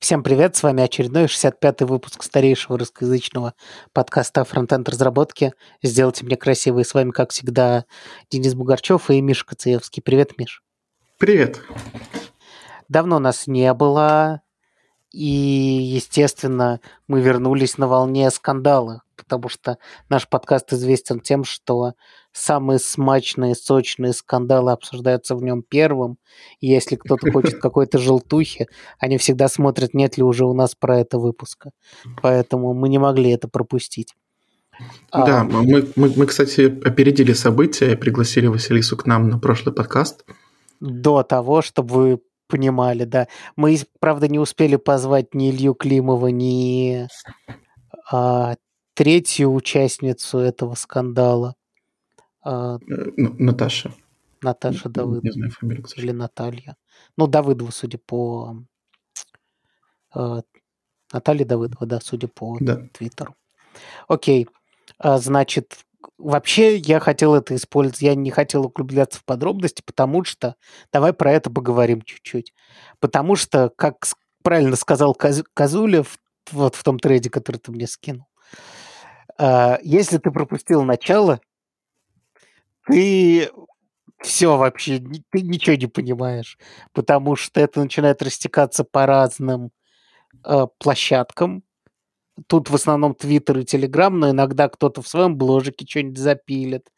Всем привет, с вами очередной 65-й выпуск старейшего русскоязычного подкаста фронтенд разработке. Сделайте мне красиво, и с вами, как всегда, Денис Бугорчев и Миша Коцеевский. Привет, Миш. Привет. Давно нас не было, и, естественно, мы вернулись на волне скандала, потому что наш подкаст известен тем, что самые смачные, сочные скандалы обсуждаются в нем первым. И если кто-то хочет какой-то желтухи, они всегда смотрят, нет ли уже у нас про это выпуска. Поэтому мы не могли это пропустить. Да, а, мы, мы, мы, кстати, опередили события и пригласили Василису к нам на прошлый подкаст. До того, чтобы вы понимали, да. Мы, правда, не успели позвать ни Илью Климова, ни а, третью участницу этого скандала. А, э, Наташа. Наташа Давыдова. Не знаю фамилию, кстати. Или Наталья. Ну, Давыдова, судя по... Э, Наталья Давыдова, да, судя по да. Твиттеру. Окей. А, значит, вообще я хотел это использовать, я не хотел углубляться в подробности, потому что... Давай про это поговорим чуть-чуть. Потому что, как правильно сказал Казулев, вот в том трейде, который ты мне скинул, а, если ты пропустил начало, ты все вообще, ты ничего не понимаешь, потому что это начинает растекаться по разным э, площадкам. Тут в основном Твиттер и Телеграм, но иногда кто-то в своем бложике что-нибудь запилит,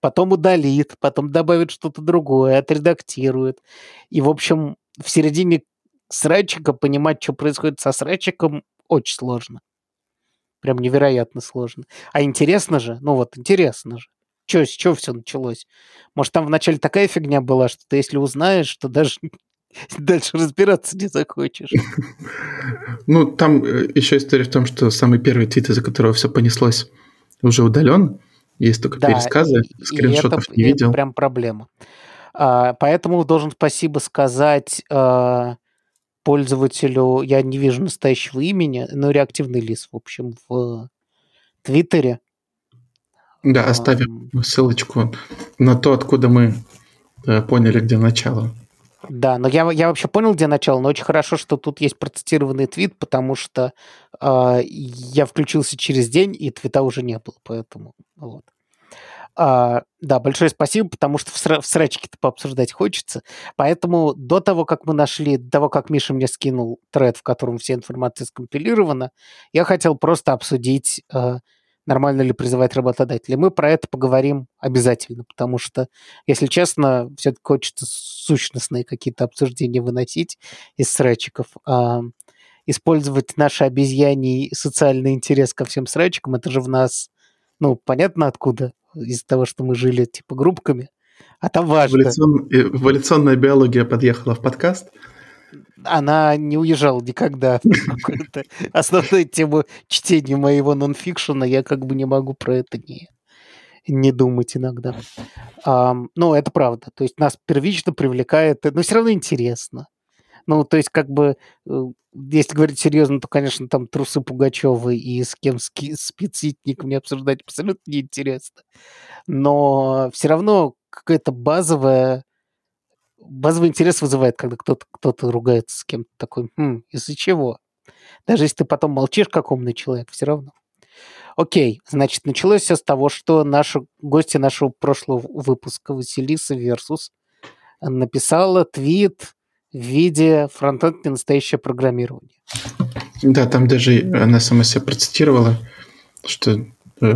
потом удалит, потом добавит что-то другое, отредактирует. И, в общем, в середине срачика понимать, что происходит со срачиком, очень сложно. Прям невероятно сложно. А интересно же, ну вот интересно же. Че, с чего все началось? Может, там вначале такая фигня была, что ты если узнаешь, что даже дальше разбираться не захочешь. Ну, там э, еще история в том, что самый первый твит, из-за которого все понеслось, уже удален. Есть только да, пересказы, скриншотов это, не видел. Это прям проблема. А, поэтому должен спасибо сказать а, пользователю, я не вижу настоящего имени, но реактивный лист, в общем, в Твиттере. Да, оставим ссылочку на то, откуда мы э, поняли, где начало. Да, но я, я вообще понял, где начало, но очень хорошо, что тут есть процитированный твит, потому что э, я включился через день, и твита уже не было, поэтому вот. А, да, большое спасибо, потому что в, сра- в срачке-то пообсуждать хочется. Поэтому до того, как мы нашли, до того, как Миша мне скинул тред, в котором вся информация скомпилирована, я хотел просто обсудить э, нормально ли призывать работодателей. Мы про это поговорим обязательно, потому что, если честно, все-таки хочется сущностные какие-то обсуждения выносить из срачиков. А использовать наш обезьяний социальный интерес ко всем срачикам, это же в нас, ну, понятно откуда, из-за того, что мы жили, типа, группками. А там важно. Эволюцион... Эволюционная биология подъехала в подкаст она не уезжала никогда. Основную тему чтения моего нонфикшена я как бы не могу про это не, не думать иногда. А, ну, это правда. То есть нас первично привлекает, но все равно интересно. Ну, то есть, как бы, э, если говорить серьезно, то, конечно, там трусы Пугачевы и с кем спит Ситник мне обсуждать абсолютно неинтересно. Но все равно какая-то базовая базовый интерес вызывает, когда кто-то кто ругается с кем-то такой, хм, из-за чего? Даже если ты потом молчишь, как умный человек, все равно. Окей, значит, началось все с того, что наши гости нашего прошлого выпуска Василиса Версус написала твит в виде фронтенд настоящее программирование. Да, там даже она сама себя процитировала, что э,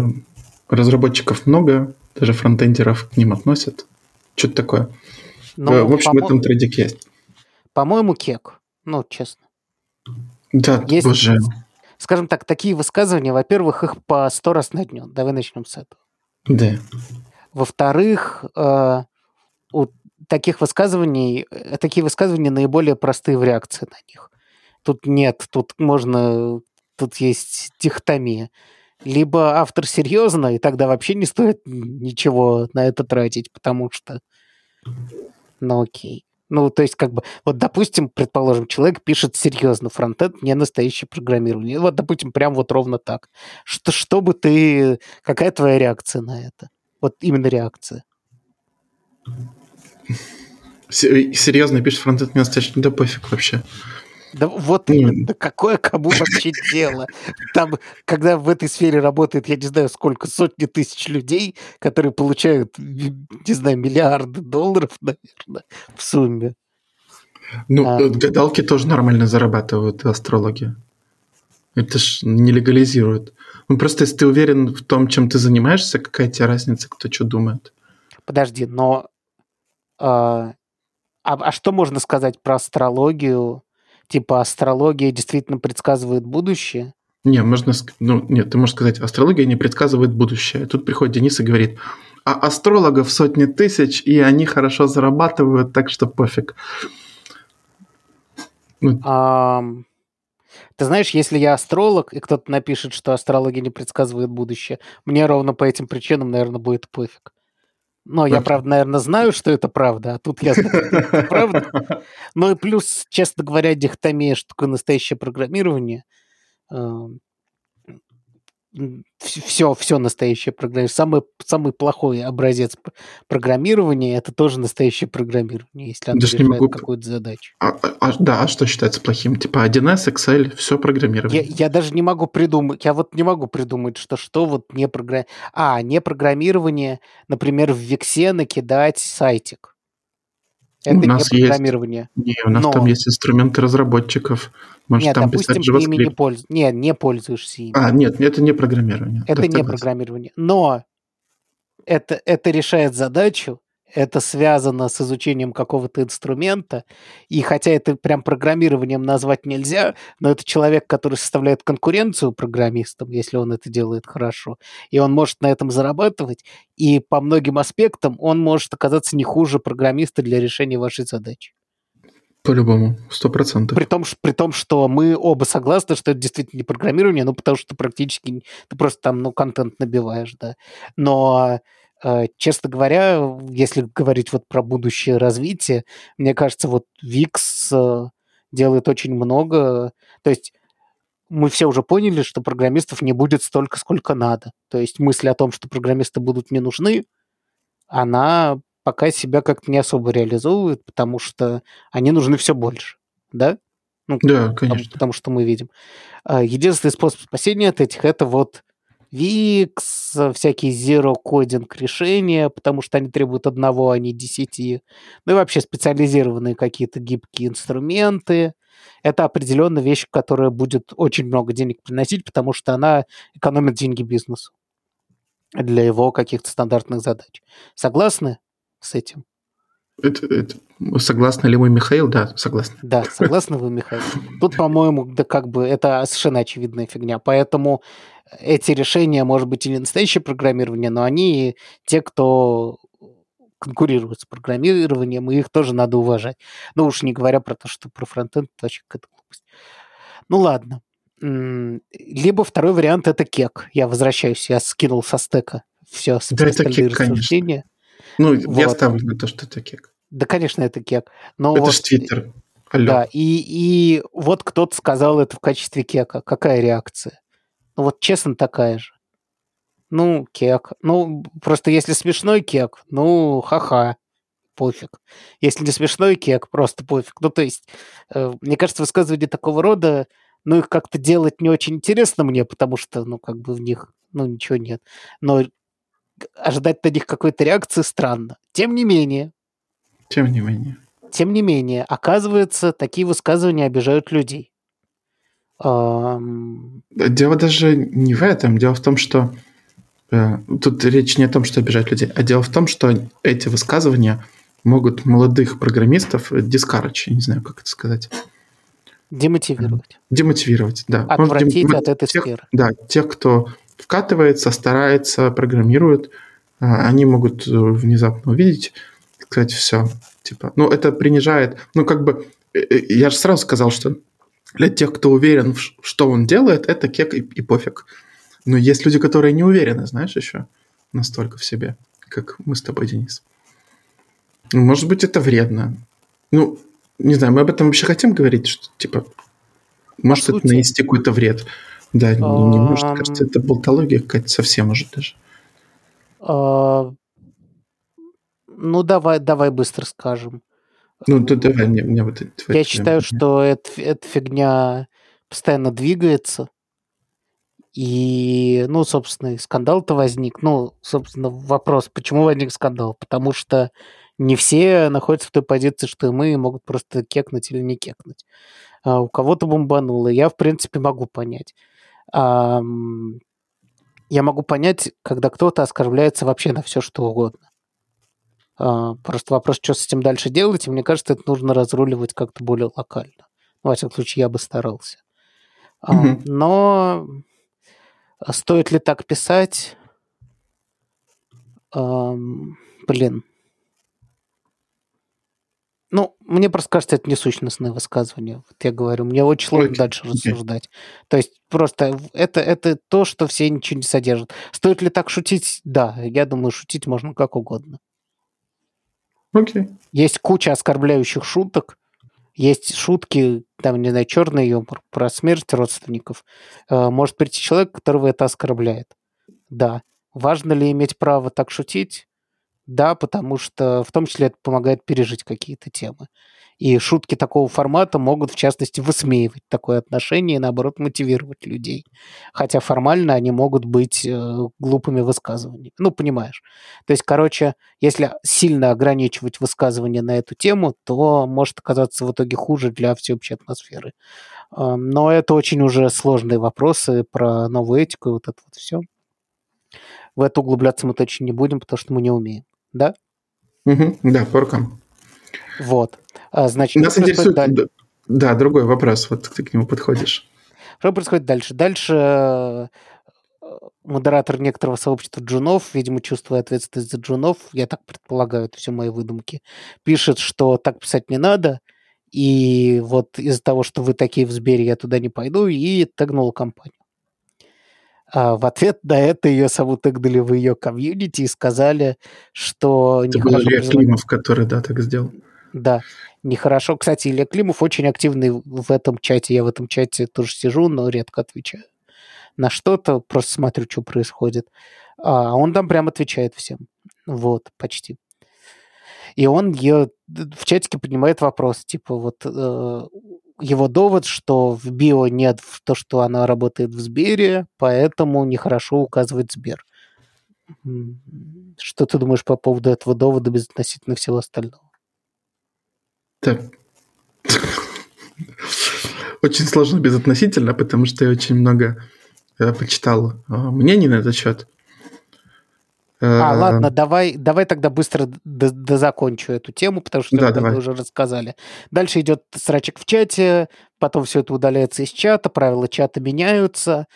разработчиков много, даже фронтендеров к ним относят. Что-то такое. Ну, в общем, в этом трейдик есть. По-моему, кек. Ну, честно. Да, есть, боже. Скажем так, такие высказывания, во-первых, их по сто раз на дню. Давай начнем с этого. Да. Во-вторых, э, у таких высказываний, э, такие высказывания наиболее простые в реакции на них. Тут нет, тут можно, тут есть дихотомия. Либо автор серьезно, и тогда вообще не стоит ничего на это тратить, потому что ну окей. Ну, то есть, как бы, вот, допустим, предположим, человек пишет серьезно фронтенд, не настоящее программирование. Вот, допустим, прям вот ровно так. Что, что бы ты... Какая твоя реакция на это? Вот именно реакция. Серьезно пишет фронтенд, не настоящий, да пофиг вообще. Да вот именно, да какое кому вообще дело? Там, когда в этой сфере работает, я не знаю, сколько, сотни тысяч людей, которые получают, не знаю, миллиарды долларов, наверное, в сумме. Ну, а, гадалки тоже нормально зарабатывают, астрологи. Это ж не легализирует. Ну, просто если ты уверен в том, чем ты занимаешься, какая тебе разница, кто что думает? Подожди, но... А, а, а что можно сказать про астрологию? Типа астрология действительно предсказывает будущее? Не, можно, ну, нет, ты можешь сказать, астрология не предсказывает будущее. Тут приходит Денис и говорит, а астрологов сотни тысяч, и они хорошо зарабатывают, так что пофиг. А, ты знаешь, если я астролог, и кто-то напишет, что астрология не предсказывает будущее, мне ровно по этим причинам, наверное, будет пофиг. Но я, правда, наверное, знаю, что это правда, а тут я знаю, что это правда. Ну и плюс, честно говоря, дихотомия, что такое настоящее программирование, эм, все, все настоящее программирование. Самый, самый плохой образец программирования – это тоже настоящее программирование, если оно Даже решает могу... какую-то задачу. А, а, а, да, а что считается плохим? Типа 1С, Excel, все программирование. Я, я даже не могу придумать, я вот не могу придумать, что что вот не программирование. А, не программирование, например, в Виксе накидать сайтик. Это у нас не программирование. Есть, не, у нас Но... там есть инструменты разработчиков. Может, нет, там допустим, ты ими не пользуешься. Нет, не пользуешься ими. А, нет, это не программирование. Это не программирование. Но это, это решает задачу, это связано с изучением какого-то инструмента, и хотя это прям программированием назвать нельзя, но это человек, который составляет конкуренцию программистам, если он это делает хорошо, и он может на этом зарабатывать, и по многим аспектам он может оказаться не хуже программиста для решения вашей задачи. По-любому, сто процентов. При том, при том, что мы оба согласны, что это действительно не программирование, ну, потому что практически ты просто там, ну, контент набиваешь, да. Но Э, честно говоря, если говорить вот про будущее развитие, мне кажется, вот Викс э, делает очень много. То есть мы все уже поняли, что программистов не будет столько, сколько надо. То есть мысль о том, что программисты будут не нужны, она пока себя как-то не особо реализовывает, потому что они нужны все больше, да? Ну, да, конечно. Потому, потому что мы видим. Э, единственный способ спасения от этих – это вот Wix, всякие zero-кодинг решения, потому что они требуют одного, а не десяти. Ну и вообще специализированные какие-то гибкие инструменты. Это определенно вещь, которая будет очень много денег приносить, потому что она экономит деньги бизнесу для его каких-то стандартных задач. Согласны с этим? Это, это, согласны ли мы, Михаил? Да, согласны. Да, согласны вы, Михаил. Тут, по-моему, да как бы это совершенно очевидная фигня. Поэтому эти решения, может быть, и не настоящее программирование, но они те, кто конкурируют с программированием, и их тоже надо уважать. Ну уж не говоря про то, что про фронтенд это вообще какая-то глупость. Ну ладно. Либо второй вариант это кек. Я возвращаюсь, я скинул со стека все да, это кек, конечно. Ну, вот. я ставлю на то, что это кек. Да, конечно, это кек. Но это вот, же Твиттер. Да, и, и вот кто-то сказал это в качестве кека. Какая реакция? Ну вот честно такая же. Ну, кек. Ну, просто если смешной кек, ну, ха-ха, пофиг. Если не смешной кек, просто пофиг. Ну, то есть, э, мне кажется, высказывания такого рода, ну, их как-то делать не очень интересно мне, потому что, ну, как бы в них, ну, ничего нет. Но ожидать на них какой-то реакции странно. Тем не менее. Тем не менее. Тем не менее, оказывается, такие высказывания обижают людей. Дело даже не в этом. Дело в том, что э, тут речь не о том, что обижать людей, а дело в том, что эти высказывания могут молодых программистов дискарочь, я не знаю, как это сказать. Демотивировать. Демотивировать, да. Отвратить от этой тех, сферы. Да, тех, кто вкатывается, старается, программирует, э, они могут э, внезапно увидеть, сказать, все, типа, ну, это принижает, ну, как бы, я же сразу сказал, что для тех, кто уверен, что он делает, это кек и, и пофиг. Но есть люди, которые не уверены, знаешь, еще настолько в себе, как мы с тобой, Денис. Ну, может быть, это вредно. Ну, не знаю, мы об этом вообще хотим говорить, что, типа, может это нанести какой-то вред. Да, не, не может, кажется, это болтология какая-то совсем может даже. А, ну, давай, давай быстро скажем. Ну, то давай мне, мне вот Я считаю, что это, эта фигня постоянно двигается. И, ну, собственно, скандал-то возник. Ну, собственно, вопрос, почему возник скандал? Потому что не все находятся в той позиции, что мы, и могут просто кекнуть или не кекнуть. А у кого-то бомбануло. Я, в принципе, могу понять. А, я могу понять, когда кто-то оскорбляется вообще на все, что угодно. А, просто вопрос, что с этим дальше делать, и мне кажется, это нужно разруливать как-то более локально. Во всяком случае, я бы старался. Mm-hmm. Но стоит ли так писать? Блин. Ну, мне просто кажется, это несущностное высказывание. Вот я говорю, мне очень сложно okay. дальше рассуждать. То есть просто это, это то, что все ничего не содержат. Стоит ли так шутить? Да, я думаю, шутить можно как угодно. Окей. Есть куча оскорбляющих шуток. Есть шутки, там, не знаю, черный юмор про смерть родственников. Э, может прийти человек, которого это оскорбляет. Да. Важно ли иметь право так шутить? Да, потому что в том числе это помогает пережить какие-то темы. И шутки такого формата могут, в частности, высмеивать такое отношение и, наоборот, мотивировать людей. Хотя формально они могут быть э, глупыми высказываниями. Ну, понимаешь. То есть, короче, если сильно ограничивать высказывания на эту тему, то может оказаться в итоге хуже для всеобщей атмосферы. Э, но это очень уже сложные вопросы про новую этику и вот это вот все. В это углубляться мы точно не будем, потому что мы не умеем. Да? Угу, да, по рукам. Вот. А, значит, Нас интересует, дальше? да, другой вопрос, вот ты к нему подходишь. Что происходит дальше? Дальше э, модератор некоторого сообщества джунов, видимо, чувствуя ответственность за джунов, я так предполагаю, это все мои выдумки, пишет, что так писать не надо, и вот из-за того, что вы такие в Сбере, я туда не пойду, и тегнул компанию. А в ответ на это ее саму тегнули в ее комьюнити и сказали, что... Это был Илья Климов, который, да, так сделал. Да, нехорошо. Кстати, Илья Климов очень активный в этом чате. Я в этом чате тоже сижу, но редко отвечаю на что-то, просто смотрю, что происходит. А он там прям отвечает всем. Вот, почти. И он ее в чатике поднимает вопрос, типа вот э, его довод, что в био нет то, что она работает в Сбере, поэтому нехорошо указывать Сбер. Что ты думаешь по поводу этого довода безотносительно всего остального? Так. Очень сложно безотносительно, потому что я очень много э, почитал э, мнений на этот счет. А, э, ладно, давай, давай тогда быстро дозакончу эту тему, потому что да, мы уже рассказали. Дальше идет срачик в чате, потом все это удаляется из чата, правила чата меняются,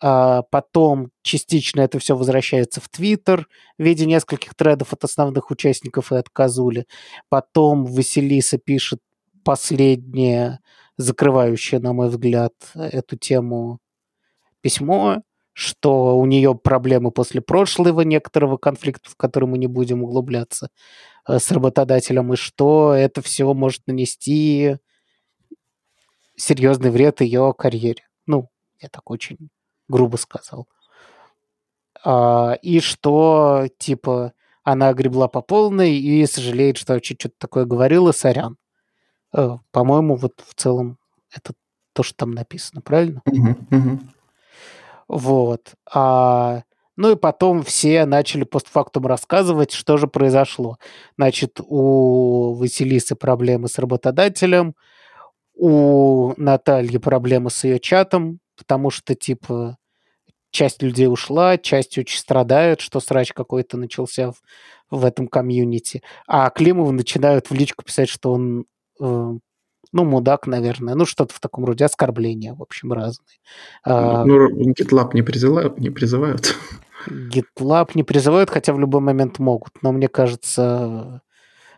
а потом частично это все возвращается в Твиттер в виде нескольких тредов от основных участников и от Казули. Потом Василиса пишет последнее, закрывающее, на мой взгляд, эту тему письмо, что у нее проблемы после прошлого некоторого конфликта, в который мы не будем углубляться, э, с работодателем, и что это все может нанести серьезный вред ее карьере. Ну, я так очень грубо сказал. А, и что, типа, она огребла по полной и сожалеет, что вообще что-то такое говорила, сорян. А, по-моему, вот в целом это то, что там написано, правильно? Uh-huh, Вот. А, ну и потом все начали постфактум рассказывать, что же произошло. Значит, у Василисы проблемы с работодателем, у Натальи проблемы с ее чатом, потому что, типа, часть людей ушла, часть очень страдают, что срач какой-то начался в, в этом комьюнити. А Климову начинают в личку писать, что он, э, ну, мудак, наверное. Ну, что-то в таком роде. Оскорбления, в общем, разные. А, ну, GitLab не призывают, не призывают. GitLab не призывают, хотя в любой момент могут. Но мне кажется,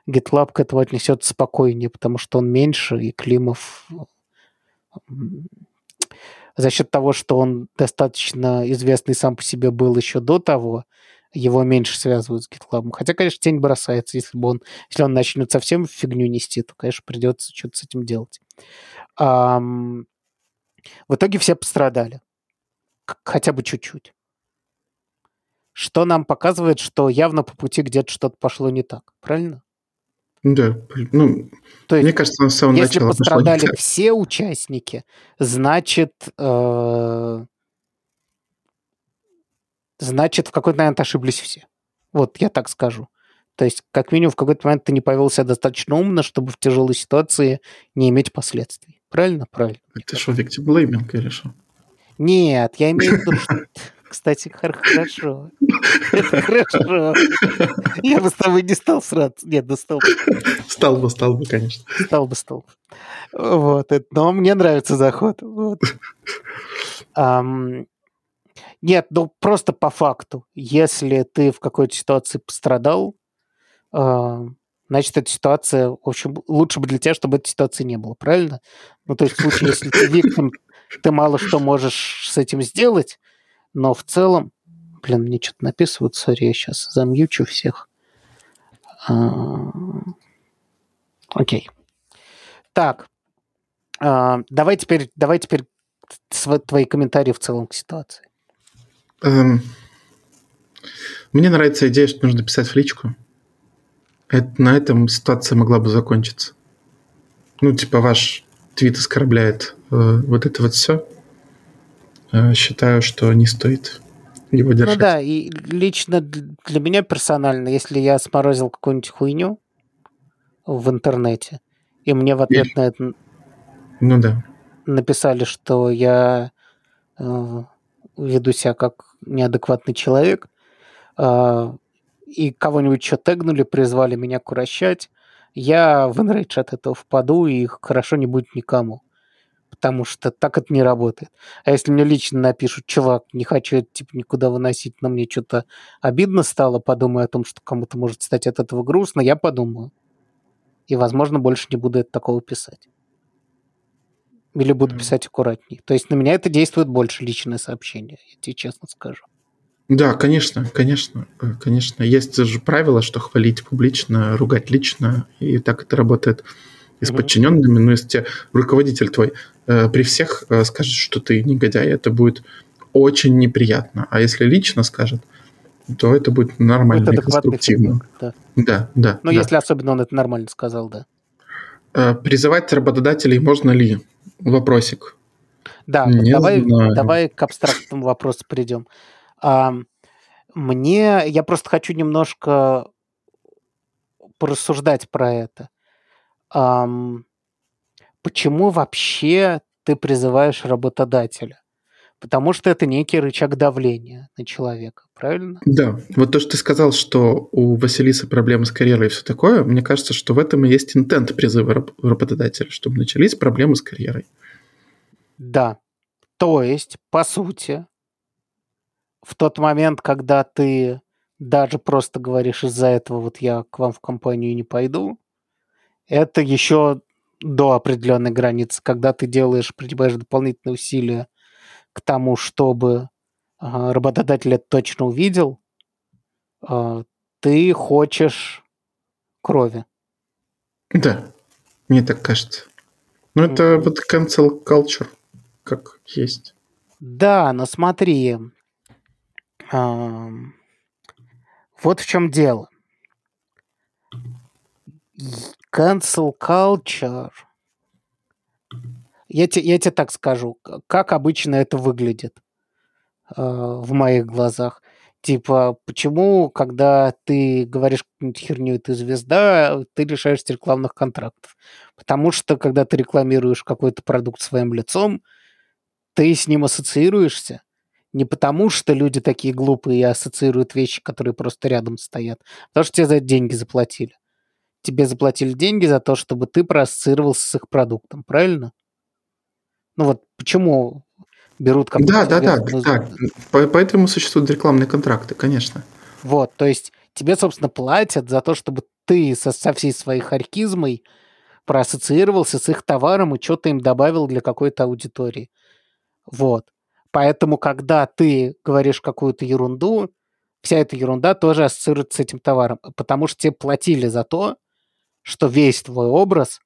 GitLab к этому отнесется спокойнее, потому что он меньше, и Климов за счет того, что он достаточно известный сам по себе был еще до того, его меньше связывают с GitLab. Хотя, конечно, тень бросается, если бы он, если он начнет совсем фигню нести, то, конечно, придется что-то с этим делать. Ам... В итоге все пострадали. Хотя бы чуть-чуть. Что нам показывает, что явно по пути где-то что-то пошло не так. Правильно? Да, ну, То есть, мне кажется, на самом если начала пострадали все участники, значит, э, значит, в какой-то момент ошиблись все. Вот я так скажу. То есть, как минимум, в какой-то момент ты не повел себя достаточно умно, чтобы в тяжелой ситуации не иметь последствий. Правильно? Правильно. Это что, victim blaming или что? Нет, я имею в виду, что... Кстати, хорошо. Это хорошо. Я бы с тобой не стал сраться. Нет, да стал бы. Стал бы, стал бы, конечно. Стал бы, стал бы. Вот. Но мне нравится заход. Вот. Um, нет, ну просто по факту. Если ты в какой-то ситуации пострадал, uh, значит, эта ситуация, в общем, лучше бы для тебя, чтобы этой ситуации не было, правильно? Ну, то есть в случае, если ты виктим, ты мало что можешь с этим сделать, но в целом... Блин, мне что-то написывают, сори, я сейчас замьючу всех. А, окей. Так. А, давай теперь, давай теперь твои комментарии в целом к ситуации. Эм, мне нравится идея, что нужно писать в личку. Это, на этом ситуация могла бы закончиться. Ну, типа, ваш твит оскорбляет э, вот это вот все. Э, считаю, что не стоит его ну держать. Ну да, и лично для меня персонально, если я сморозил какую-нибудь хуйню в интернете, и мне в ответ и... на это ну, да. написали, что я э, веду себя как неадекватный человек, э, и кого-нибудь что тегнули, призвали меня курощать, я в энрейдж от этого впаду, и хорошо не будет никому потому что так это не работает. А если мне лично напишут, чувак, не хочу это типа никуда выносить, но мне что-то обидно стало, подумай о том, что кому-то может стать от этого грустно, я подумаю. И, возможно, больше не буду это такого писать. Или буду писать аккуратнее. То есть на меня это действует больше личное сообщение, я тебе честно скажу. Да, конечно, конечно, э, конечно. Есть же правило, что хвалить публично, ругать лично, и так это работает и с подчиненными, но если тебе руководитель твой э, при всех э, скажет, что ты негодяй, это будет очень неприятно. А если лично скажет, то это будет нормально это и конструктивно. да. да, да. Но да. если особенно он это нормально сказал, да. Э, призывать работодателей можно ли? Вопросик. Да, Не давай, знаю. давай к абстрактному вопросу перейдем. А, мне, я просто хочу немножко порассуждать про это ам, почему вообще ты призываешь работодателя? Потому что это некий рычаг давления на человека, правильно? Да. Вот то, что ты сказал, что у Василисы проблемы с карьерой и все такое, мне кажется, что в этом и есть интент призыва работодателя, чтобы начались проблемы с карьерой. Да. То есть, по сути, в тот момент, когда ты даже просто говоришь из-за этого, вот я к вам в компанию не пойду, это еще до определенной границы, когда ты делаешь, принимаешь дополнительные усилия к тому, чтобы э, работодатель это точно увидел, э, ты хочешь крови. Да, мне так кажется. Ну, это вот cancel culture, как есть. Да, но смотри, э, вот в чем дело cancel culture. Я, те, я тебе так скажу, как обычно это выглядит э, в моих глазах. Типа, почему, когда ты говоришь какую-нибудь херню, ты звезда, ты лишаешься рекламных контрактов? Потому что, когда ты рекламируешь какой-то продукт своим лицом, ты с ним ассоциируешься. Не потому, что люди такие глупые и ассоциируют вещи, которые просто рядом стоят, а потому что тебе за это деньги заплатили тебе заплатили деньги за то, чтобы ты проассоциировался с их продуктом, правильно? Ну вот почему берут как Да, да, да, да. Поэтому существуют рекламные контракты, конечно. Вот, то есть тебе, собственно, платят за то, чтобы ты со, со всей своей харькизмой проассоциировался с их товаром и что-то им добавил для какой-то аудитории. Вот. Поэтому, когда ты говоришь какую-то ерунду, вся эта ерунда тоже ассоциируется с этим товаром, потому что тебе платили за то, что весь твой образ,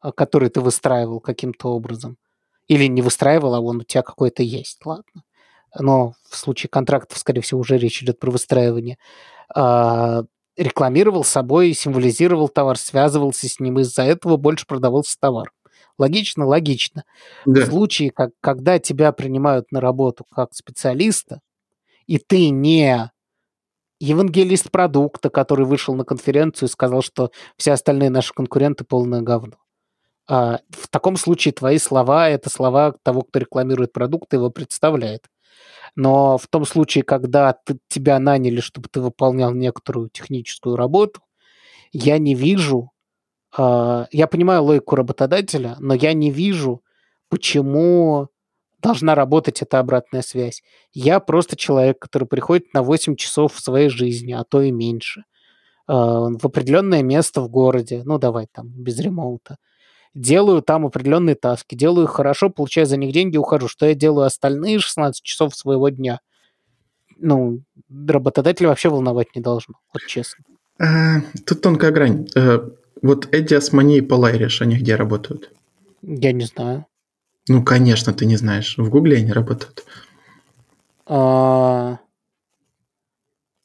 а, который ты выстраивал каким-то образом, или не выстраивал, а он у тебя какой-то есть, ладно. Но в случае контрактов, скорее всего, уже речь идет про выстраивание. А, рекламировал собой, символизировал товар, связывался с ним, из-за этого больше продавался товар. Логично? Логично. Да. В случае, как, когда тебя принимают на работу как специалиста, и ты не евангелист продукта, который вышел на конференцию и сказал, что все остальные наши конкуренты полное говно. А в таком случае твои слова – это слова того, кто рекламирует продукт и его представляет. Но в том случае, когда ты, тебя наняли, чтобы ты выполнял некоторую техническую работу, я не вижу, э, я понимаю логику работодателя, но я не вижу, почему должна работать эта обратная связь. Я просто человек, который приходит на 8 часов в своей жизни, а то и меньше, э, в определенное место в городе, ну давай там, без ремоута, делаю там определенные таски, делаю их хорошо, получаю за них деньги, ухожу. Что я делаю остальные 16 часов своего дня? Ну, работодатель вообще волновать не должно, вот честно. А, тут тонкая грань. А, вот Эдди Османи и Пол Айриш, они где работают? Я не знаю. Ну, конечно, ты не знаешь. В Гугле они работают. А...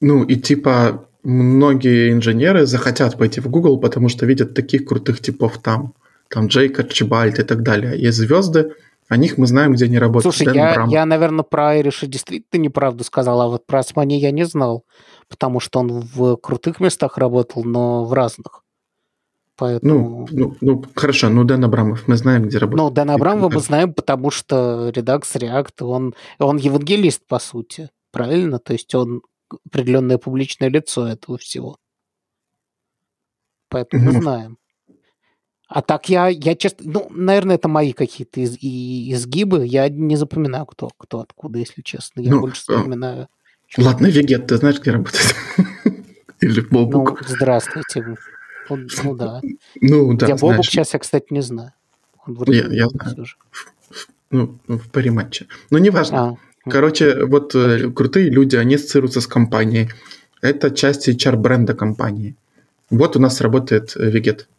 Ну, и типа многие инженеры захотят пойти в Google, потому что видят таких крутых типов там там Джейк Арчибальд и так далее. Есть звезды, о них мы знаем, где они работают. Слушай, я, я, наверное, про Айриша действительно неправду сказал, а вот про Османи я не знал, потому что он в крутых местах работал, но в разных. Поэтому... Ну, ну, ну, хорошо, ну Дэн Абрамов, мы знаем, где работает. Ну, Дэн Абрамова мы знаем, потому что редакс React, он, он евангелист, по сути, правильно? То есть он определенное публичное лицо этого всего. Поэтому мы знаем. А так я, я честно, ну, наверное, это мои какие-то из, и, изгибы. Я не запоминаю, кто, кто откуда, если честно. Я ну, больше э, запоминаю. Ладно, Вегет, ты знаешь, где работает? Или Бобук? Ну, здравствуйте. Ну да. Ну да, Где Бобук сейчас я, кстати, не знаю. Он я, я знаю. Ну, в париматче. Ну, неважно. А, Короче, вот э, крутые люди, они ассоциируются с компанией. Это часть HR-бренда компании. Вот у нас работает Вегет.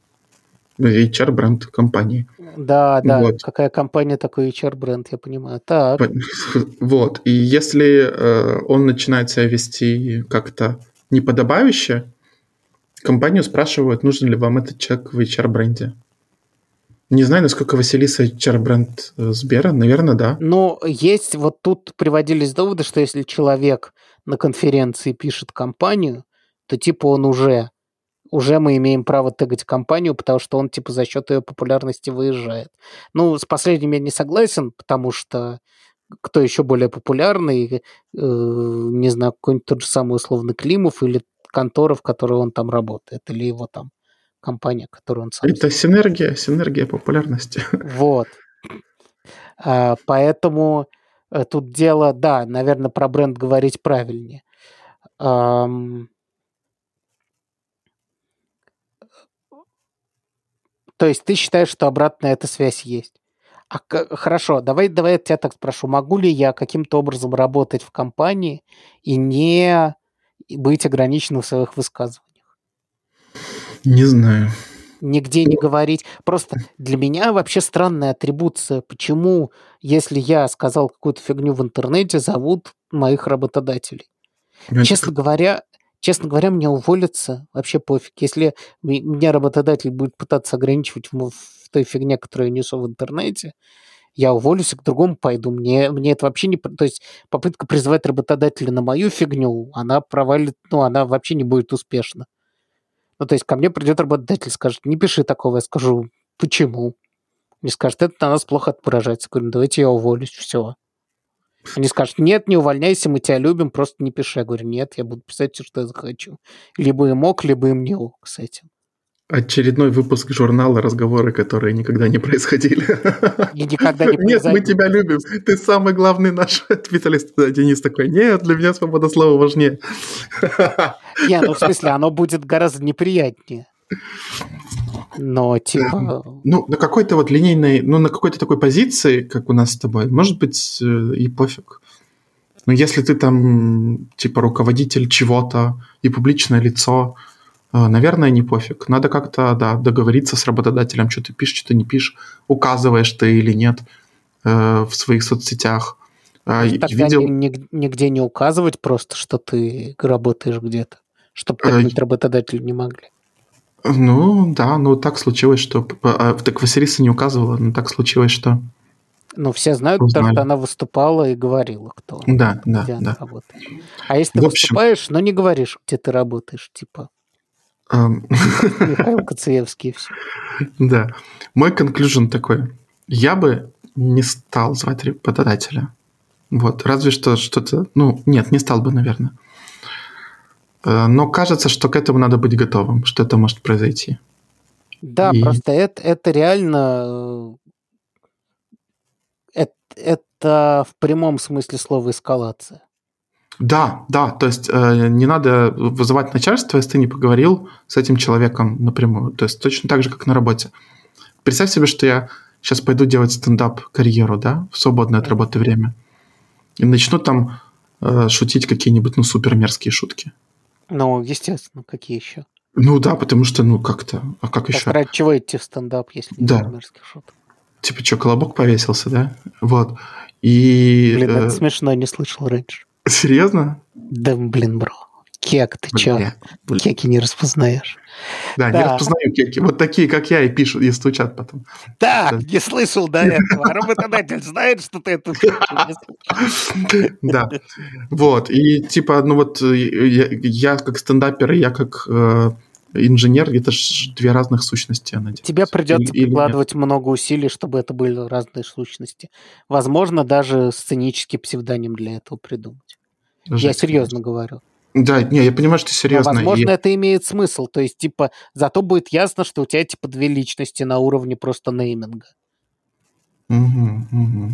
HR-бренд компании. Да, да, вот. какая компания, такой HR-бренд, я понимаю. Так. Вот, и если э, он начинает себя вести как-то неподобающе, компанию спрашивают, нужен ли вам этот человек в HR-бренде. Не знаю, насколько Василиса HR-бренд э, Сбера, наверное, да. Но есть, вот тут приводились доводы, что если человек на конференции пишет компанию, то типа он уже уже мы имеем право тегать компанию, потому что он типа за счет ее популярности выезжает. Ну, с последним я не согласен, потому что кто еще более популярный, э, не знаю, какой-нибудь тот же самый условный Климов или контора, в которой он там работает, или его там компания, которую он сам... Это синергия, синергия популярности. Вот. А, поэтому э, тут дело, да, наверное, про бренд говорить правильнее. То есть ты считаешь, что обратная эта связь есть? А, хорошо, давай, давай я тебя так спрошу. Могу ли я каким-то образом работать в компании и не быть ограниченным в своих высказываниях? Не знаю. Нигде не говорить. Просто для меня вообще странная атрибуция. Почему, если я сказал какую-то фигню в интернете, зовут моих работодателей? Это... Честно говоря, Честно говоря, мне уволиться вообще пофиг. Если меня работодатель будет пытаться ограничивать в, в той фигне, которую я несу в интернете, я уволюсь и к другому пойду. Мне, мне это вообще не... То есть попытка призывать работодателя на мою фигню, она провалит... Ну, она вообще не будет успешна. Ну, то есть ко мне придет работодатель, скажет, не пиши такого. Я скажу, почему? Мне скажет, это на нас плохо отображается. Говорю, давайте я уволюсь, все. Они скажут, нет, не увольняйся, мы тебя любим, просто не пиши. Я говорю, нет, я буду писать все, что я захочу. Либо им ок, либо им не ок с этим. Очередной выпуск журнала «Разговоры, которые никогда не происходили». И никогда не Нет, мы тебя любим. Ты самый главный наш специалист. Денис такой, нет, для меня свобода слова важнее. Не, ну в смысле, оно будет гораздо неприятнее. Но типа... Ну, на какой-то вот линейной, ну, на какой-то такой позиции, как у нас с тобой, может быть, э, и пофиг. Но если ты там, типа, руководитель чего-то и публичное лицо, э, наверное, не пофиг. Надо как-то, да, договориться с работодателем, что ты пишешь, что ты не пишешь, указываешь ты или нет э, в своих соцсетях. А, Тогда видел... нигде не указывать просто, что ты работаешь где-то чтобы работодатели не могли. Ну, да, ну так случилось, что... А, так Василиса не указывала, но так случилось, что... Ну, все знают, Узнали. потому что она выступала и говорила, кто да, да, где да. работает. А если ты В общем... выступаешь, но не говоришь, где ты работаешь, типа... Михаил Коцеевский и все. Да. Мой конклюжен такой. Я бы не стал звать работодателя. Вот. Разве что что-то... Ну, нет, не стал бы, наверное. Э, но кажется, что к этому надо быть готовым, что это может произойти. Да, и... просто это, это реально... Это, это в прямом смысле слова эскалация. Да, да, то есть э, не надо вызывать начальство, если ты не поговорил с этим человеком напрямую. То есть точно так же, как на работе. Представь себе, что я сейчас пойду делать стендап-карьеру, да, в свободное от работы время, и начну там э, шутить какие-нибудь, ну, супер мерзкие шутки. Ну, естественно, какие еще? Ну да, потому что, ну, как-то, а как так еще? ради чего идти в стендап, если не да. мерзких шуток? Типа, что, колобок повесился, да? Вот. И... Блин, это э... смешно, не слышал раньше. Серьезно? Да, блин, бро. Кек, ты чё? Кеки не распознаешь. Да, да, не распознаю кеки. Вот такие, как я, и пишут, и стучат потом. Да, да. не слышал до этого. А работодатель знает, что ты это Да. Вот. И типа, ну вот я, я как стендапер, и я как э, инженер, это же две разных сущности. Я надеюсь. Тебе придется или, прикладывать или много усилий, чтобы это были разные сущности. Возможно, даже сценический псевдоним для этого придумать. Я серьезно конечно. говорю. Да, не, я понимаю, что ты серьезно. Но, возможно, и... это имеет смысл. То есть, типа, зато будет ясно, что у тебя, типа, две личности на уровне просто нейминга. Угу, угу.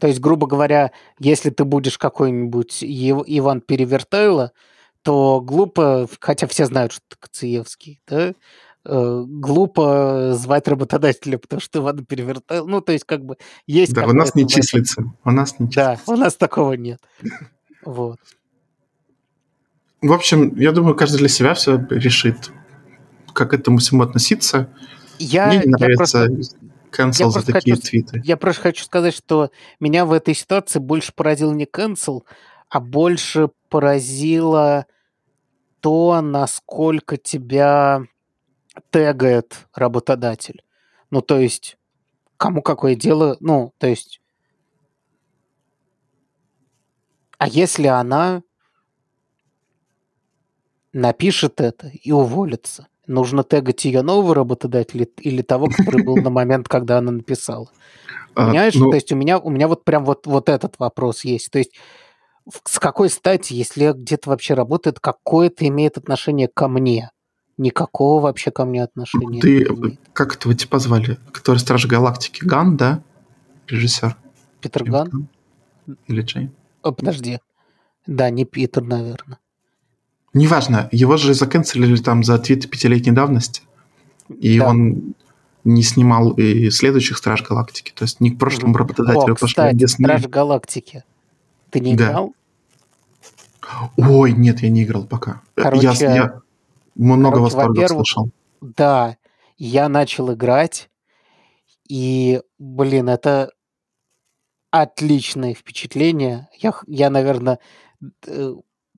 То есть, грубо говоря, если ты будешь какой-нибудь Иван Перевертайло, то глупо, хотя все знают, что ты Кациевский, да, э, глупо звать работодателя, потому что Иван Перевертайло, ну, то есть, как бы, есть... Да, у нас не числится, у нас не числится. Да, у нас такого нет. Вот. В общем, я думаю, каждый для себя все решит, как к этому всему относиться. Я, Мне не нравится cancel за такие хочу, твиты. Я просто хочу сказать, что меня в этой ситуации больше поразил не cancel, а больше поразило то, насколько тебя тегает работодатель. Ну, то есть, кому какое дело, ну, то есть, а если она напишет это и уволится. Нужно тегать ее нового работодателя или того, который был на момент, когда она написала. А, Понимаешь? Ну То есть у меня, у меня вот прям вот, вот этот вопрос есть. То есть с какой стати, если где-то вообще работает, какое это имеет отношение ко мне? Никакого вообще ко мне отношения. Ты, как этого типа звали? Который Страж Галактики? Ган, да? Режиссер. Питер Ган? Или Джейн? О, подожди. Да, не Питер, наверное. Неважно, его же заканцелили там за твиты пятилетней давности, и да. он не снимал и следующих Страж Галактики. То есть не к прошлому работодателю, О, кстати, Disney. Страж Галактики. Ты не да. играл? Ой, нет, я не играл пока. Короче, я, я много короче, восторгов слышал. Да, я начал играть, и, блин, это отличное впечатление. Я, я наверное,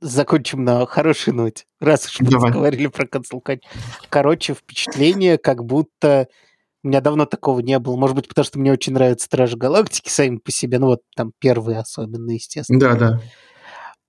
закончим на хорошей ноте, раз уж мы говорили про консулкать. Короче, впечатление, как будто у меня давно такого не было. Может быть, потому что мне очень нравятся Стражи Галактики сами по себе. Ну вот там первые особенно, естественно. Да, да.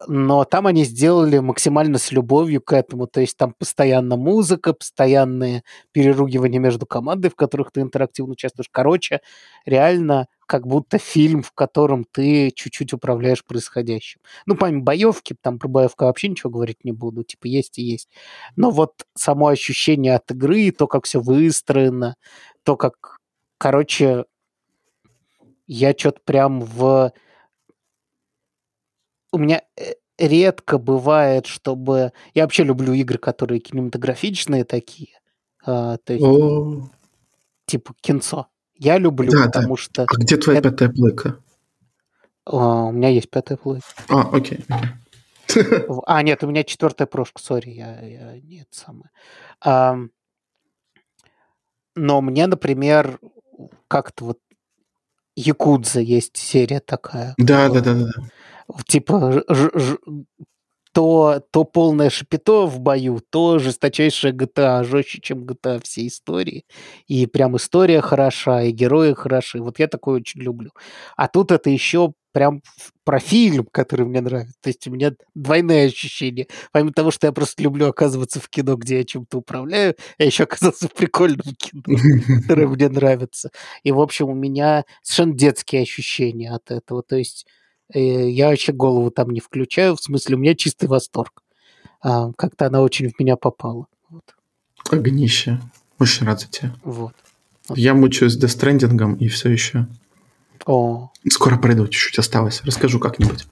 Но там они сделали максимально с любовью к этому. То есть там постоянно музыка, постоянные переругивания между командой, в которых ты интерактивно участвуешь. Короче, реально как будто фильм, в котором ты чуть-чуть управляешь происходящим. Ну, помимо боевки, там про боевку вообще ничего говорить не буду, типа есть и есть. Но вот само ощущение от игры, то, как все выстроено, то, как, короче, я что-то прям в... У меня э, редко бывает, чтобы... Я вообще люблю игры, которые кинематографичные такие. А, то есть, О. типа кинцо. Я люблю, да, потому да. что... А где твоя это... пятая плойка? А, у меня есть пятая плойка. А, окей. А, нет, у меня четвертая прошка, сори, я, я нет самое. А, но мне, например, как-то вот Якудза есть серия такая. Да, да, да, да. Типа ж, ж, то, то полное шапито в бою, то жесточайшая GTA, жестче, чем GTA всей истории. И прям история хороша, и герои хороши. Вот я такое очень люблю. А тут это еще прям про фильм, который мне нравится. То есть у меня двойное ощущение. Помимо того, что я просто люблю оказываться в кино, где я чем-то управляю, я еще оказался в прикольном кино, которое мне нравится. И, в общем, у меня совершенно детские ощущения от этого. То есть я вообще голову там не включаю, в смысле, у меня чистый восторг. А, как-то она очень в меня попала. Вот. Огнище. Очень рад за тебя. Вот. вот. Я мучаюсь Stranding и все еще о. Скоро пройду, чуть-чуть осталось. Расскажу как-нибудь.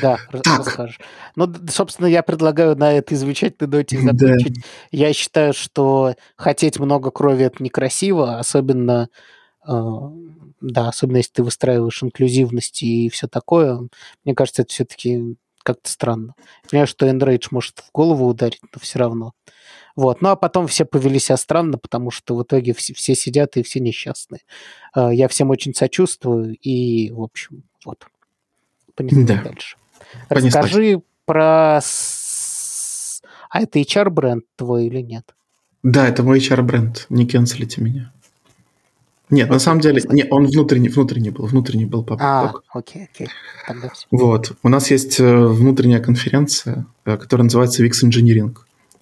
Да, так. расскажешь. Ну, собственно, я предлагаю на этой замечательной ноте закончить. Да. Я считаю, что хотеть много крови – это некрасиво, особенно, э, да, особенно если ты выстраиваешь инклюзивность и все такое. Мне кажется, это все-таки как-то странно. Понимаю, что Enrage может в голову ударить, но все равно. Вот. Ну, а потом все повели себя странно, потому что в итоге все, все сидят и все несчастные. А, я всем очень сочувствую, и, в общем, вот. Понеслась да. дальше. Понеслась. Расскажи про... А это HR-бренд твой или нет? Да, это мой HR-бренд. Не канцелите меня. Нет, окей, на самом деле, не, он внутренний, внутренний был, внутренний был папа. А, окей, окей. Вот. У нас есть э, внутренняя конференция, э, которая называется VIX Engineering.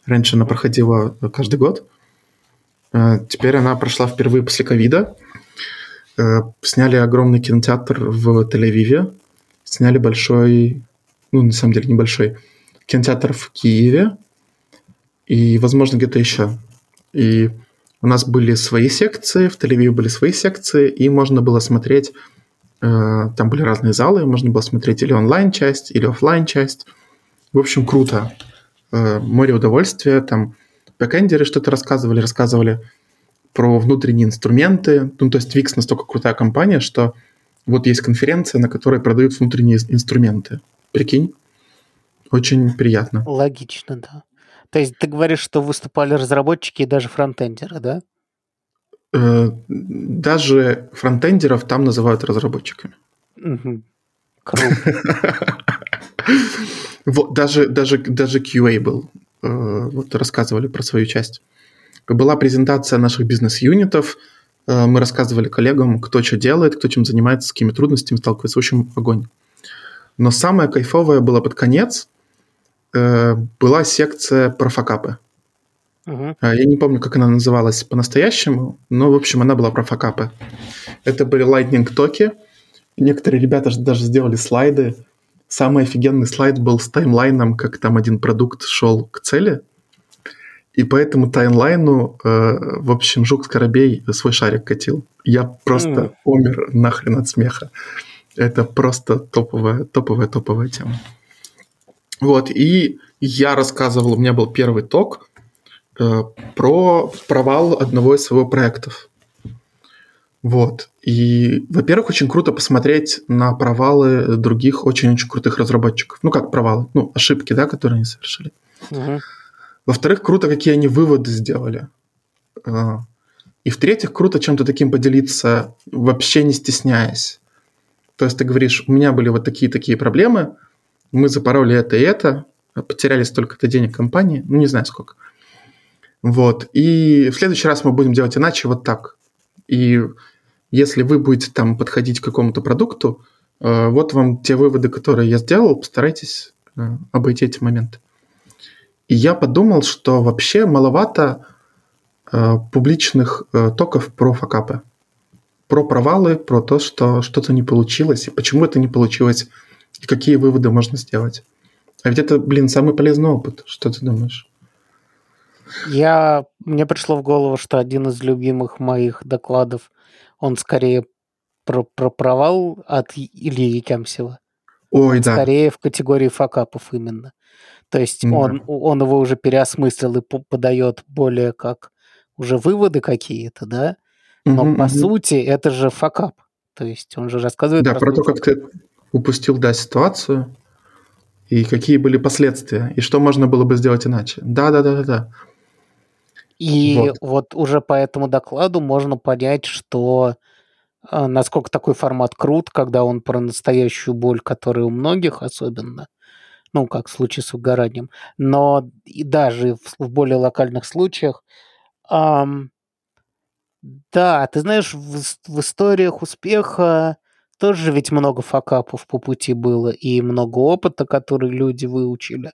Раньше она проходила каждый год. Э, теперь она прошла впервые после ковида. Э, сняли огромный кинотеатр в Тель-Авиве. Сняли большой, ну, на самом деле, небольшой кинотеатр в Киеве. И, возможно, где-то еще. И у нас были свои секции, в Тель-Авиве были свои секции, и можно было смотреть, э, там были разные залы, можно было смотреть или онлайн-часть, или офлайн часть В общем, круто. Э, море удовольствия, там бэкэндеры что-то рассказывали, рассказывали про внутренние инструменты. Ну, то есть Wix настолько крутая компания, что вот есть конференция, на которой продают внутренние инструменты. Прикинь? Очень приятно. Логично, да. То есть ты говоришь, что выступали разработчики и даже фронтендеры, да? Э, даже фронтендеров там называют разработчиками. Угу. Круто. Вот, даже, даже, даже QA был. Э, вот рассказывали про свою часть. Была презентация наших бизнес-юнитов. Э, мы рассказывали коллегам, кто что делает, кто чем занимается, с какими трудностями сталкивается. В общем, огонь. Но самое кайфовое было под конец. Э, была секция про факапы. Uh-huh. Я не помню, как она называлась по-настоящему, но, в общем, она была про факапы. Это были lightning-токи. Некоторые ребята даже сделали слайды, Самый офигенный слайд был с таймлайном, как там один продукт шел к цели. И по этому таймлайну, э, в общем, Жук Скоробей свой шарик катил. Я просто mm. умер нахрен от смеха. Это просто топовая, топовая, топовая тема. Вот, и я рассказывал, у меня был первый ток э, про провал одного из своего проектов. Вот. И, во-первых, очень круто посмотреть на провалы других очень-очень крутых разработчиков. Ну, как провалы? Ну, ошибки, да, которые они совершили. Угу. Во-вторых, круто, какие они выводы сделали. А, и в-третьих, круто чем-то таким поделиться, вообще не стесняясь. То есть ты говоришь, у меня были вот такие-такие проблемы, мы запороли это и это, потеряли столько-то денег компании, ну не знаю сколько. Вот. И в следующий раз мы будем делать иначе, вот так. И если вы будете там подходить к какому-то продукту, э, вот вам те выводы, которые я сделал, постарайтесь э, обойти эти моменты. И я подумал, что вообще маловато э, публичных токов про факапы. Про провалы, про то, что что-то не получилось, и почему это не получилось, и какие выводы можно сделать. А ведь это, блин, самый полезный опыт. Что ты думаешь? Я, мне пришло в голову, что один из любимых моих докладов он скорее про, про провал от Ильи Якямсева. Ой, он да. Скорее в категории факапов именно. То есть да. он, он его уже переосмыслил и подает более как уже выводы какие-то, да? Но угу, по угу. сути это же факап. То есть он же рассказывает... Да, про то, как ты упустил, да, ситуацию, и какие были последствия, и что можно было бы сделать иначе. Да, да, да, да, да. И вот. вот уже по этому докладу можно понять, что э, насколько такой формат крут, когда он про настоящую боль, которая у многих особенно, ну, как в случае с выгоранием, но и даже в, в более локальных случаях, эм, да, ты знаешь, в, в историях успеха тоже ведь много факапов по пути было и много опыта, который люди выучили.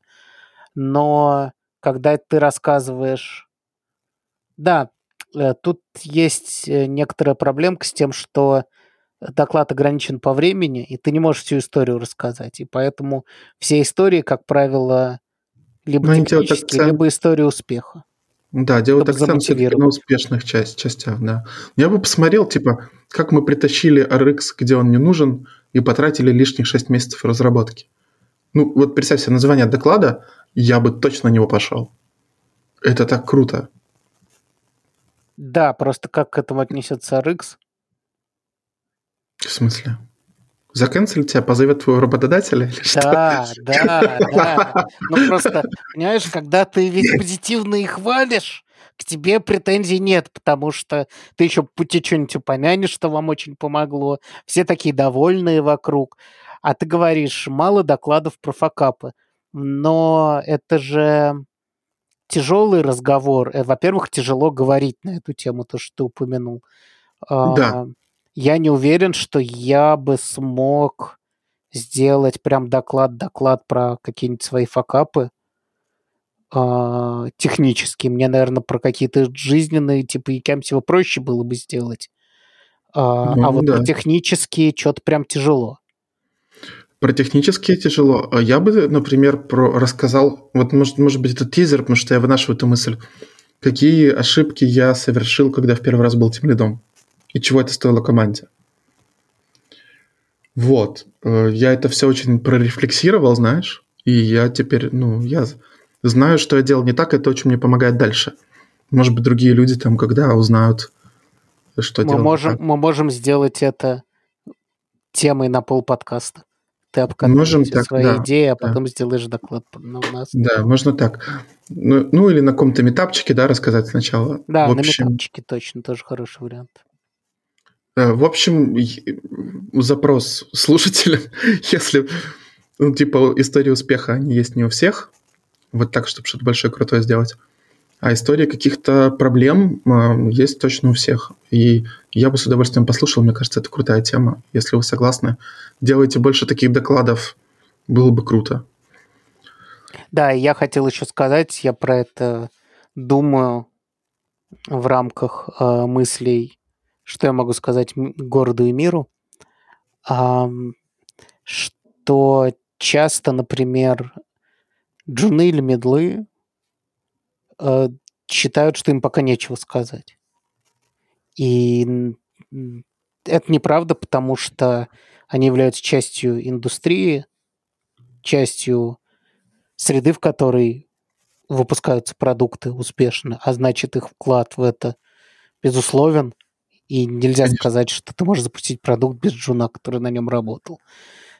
Но когда ты рассказываешь... Да, э, тут есть э, некоторая проблемка с тем, что доклад ограничен по времени, и ты не можешь всю историю рассказать. И поэтому все истории, как правило, либо Ну, технические, либо история успеха. Да, делают акцент на успешных часть, частях, да. Я бы посмотрел, типа, как мы притащили RX, где он не нужен, и потратили лишних 6 месяцев разработки. Ну, вот представь себе название доклада, я бы точно на него пошел. Это так круто. Да, просто как к этому отнесется RX? В смысле? Заканцелить тебя позовет твоего работодателя или что? Да, да, да. Ну просто, понимаешь, когда ты весь позитивно их хвалишь, к тебе претензий нет, потому что ты еще пути что-нибудь упомянешь, что вам очень помогло. Все такие довольные вокруг. А ты говоришь, мало докладов про факапы. Но это же тяжелый разговор. Э, во-первых, тяжело говорить на эту тему, то, что ты упомянул. Да я не уверен, что я бы смог сделать прям доклад-доклад про какие-нибудь свои факапы э, технические. Мне, наверное, про какие-то жизненные, типа Якамсева проще было бы сделать. Э, ну, а вот да. про технические что-то прям тяжело. Про технические тяжело. Я бы, например, про рассказал, вот может, может быть это тизер, потому что я выношу эту мысль, какие ошибки я совершил, когда в первый раз был тем лидом и чего это стоило команде. Вот. Э, я это все очень прорефлексировал, знаешь, и я теперь, ну, я знаю, что я делал не так, это очень мне помогает дальше. Может быть, другие люди там, когда узнают, что мы делать. Можем, мы можем сделать это темой на пол подкаста. Ты обкатываешь все свои да, идеи, а потом да. сделаешь доклад на нас. Да, можно так. Ну, ну или на каком-то метапчике, да, рассказать сначала. Да, В общем, на метапчике точно, тоже хороший вариант. Э, в общем, запрос слушателям, если, ну, типа, истории успеха, они есть не у всех, вот так, чтобы что-то большое, крутое сделать, а истории каких-то проблем э, есть точно у всех. И я бы с удовольствием послушал, мне кажется, это крутая тема. Если вы согласны, делайте больше таких докладов, было бы круто. Да, я хотел еще сказать, я про это думаю в рамках э, мыслей что я могу сказать городу и миру, что часто, например, джуны или медлы э, считают, что им пока нечего сказать. И это неправда, потому что они являются частью индустрии, частью среды, в которой выпускаются продукты успешно, а значит их вклад в это безусловен – и нельзя Конечно. сказать, что ты можешь запустить продукт без джуна, который на нем работал.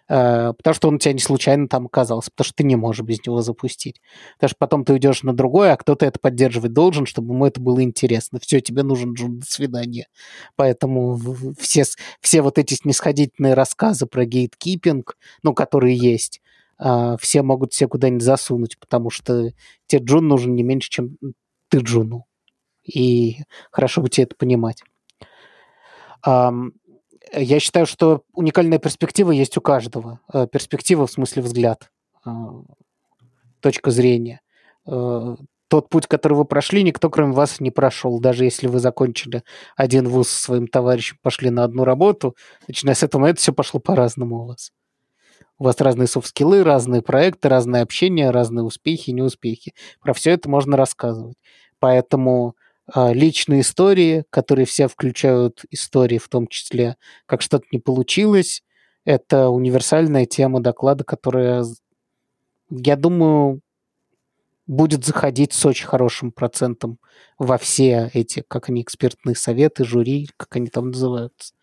Э, потому что он у тебя не случайно там оказался, потому что ты не можешь без него запустить. Потому что потом ты уйдешь на другое, а кто-то это поддерживать должен, чтобы ему это было интересно. Все, тебе нужен джун, до свидания. Поэтому все, все вот эти снисходительные рассказы про гейткипинг, ну, которые есть, э, все могут все куда-нибудь засунуть, потому что тебе джун нужен не меньше, чем ты джуну. И хорошо бы тебе это понимать. Я считаю, что уникальная перспектива есть у каждого. Э, перспектива в смысле взгляд, а, точка зрения. Э, тот путь, который вы прошли, никто кроме вас не прошел. Даже если вы закончили один вуз со своим товарищем, пошли на одну работу, начиная с этого момента все пошло по-разному у вас. У вас разные софт-скиллы, разные проекты, разное общение, разные успехи, неуспехи. Про все это можно рассказывать. Поэтому личные истории, которые все включают истории, в том числе, как что-то не получилось. Это универсальная тема доклада, которая, я думаю, будет заходить с очень хорошим процентом во все эти, как они, экспертные советы, жюри, как они там называются.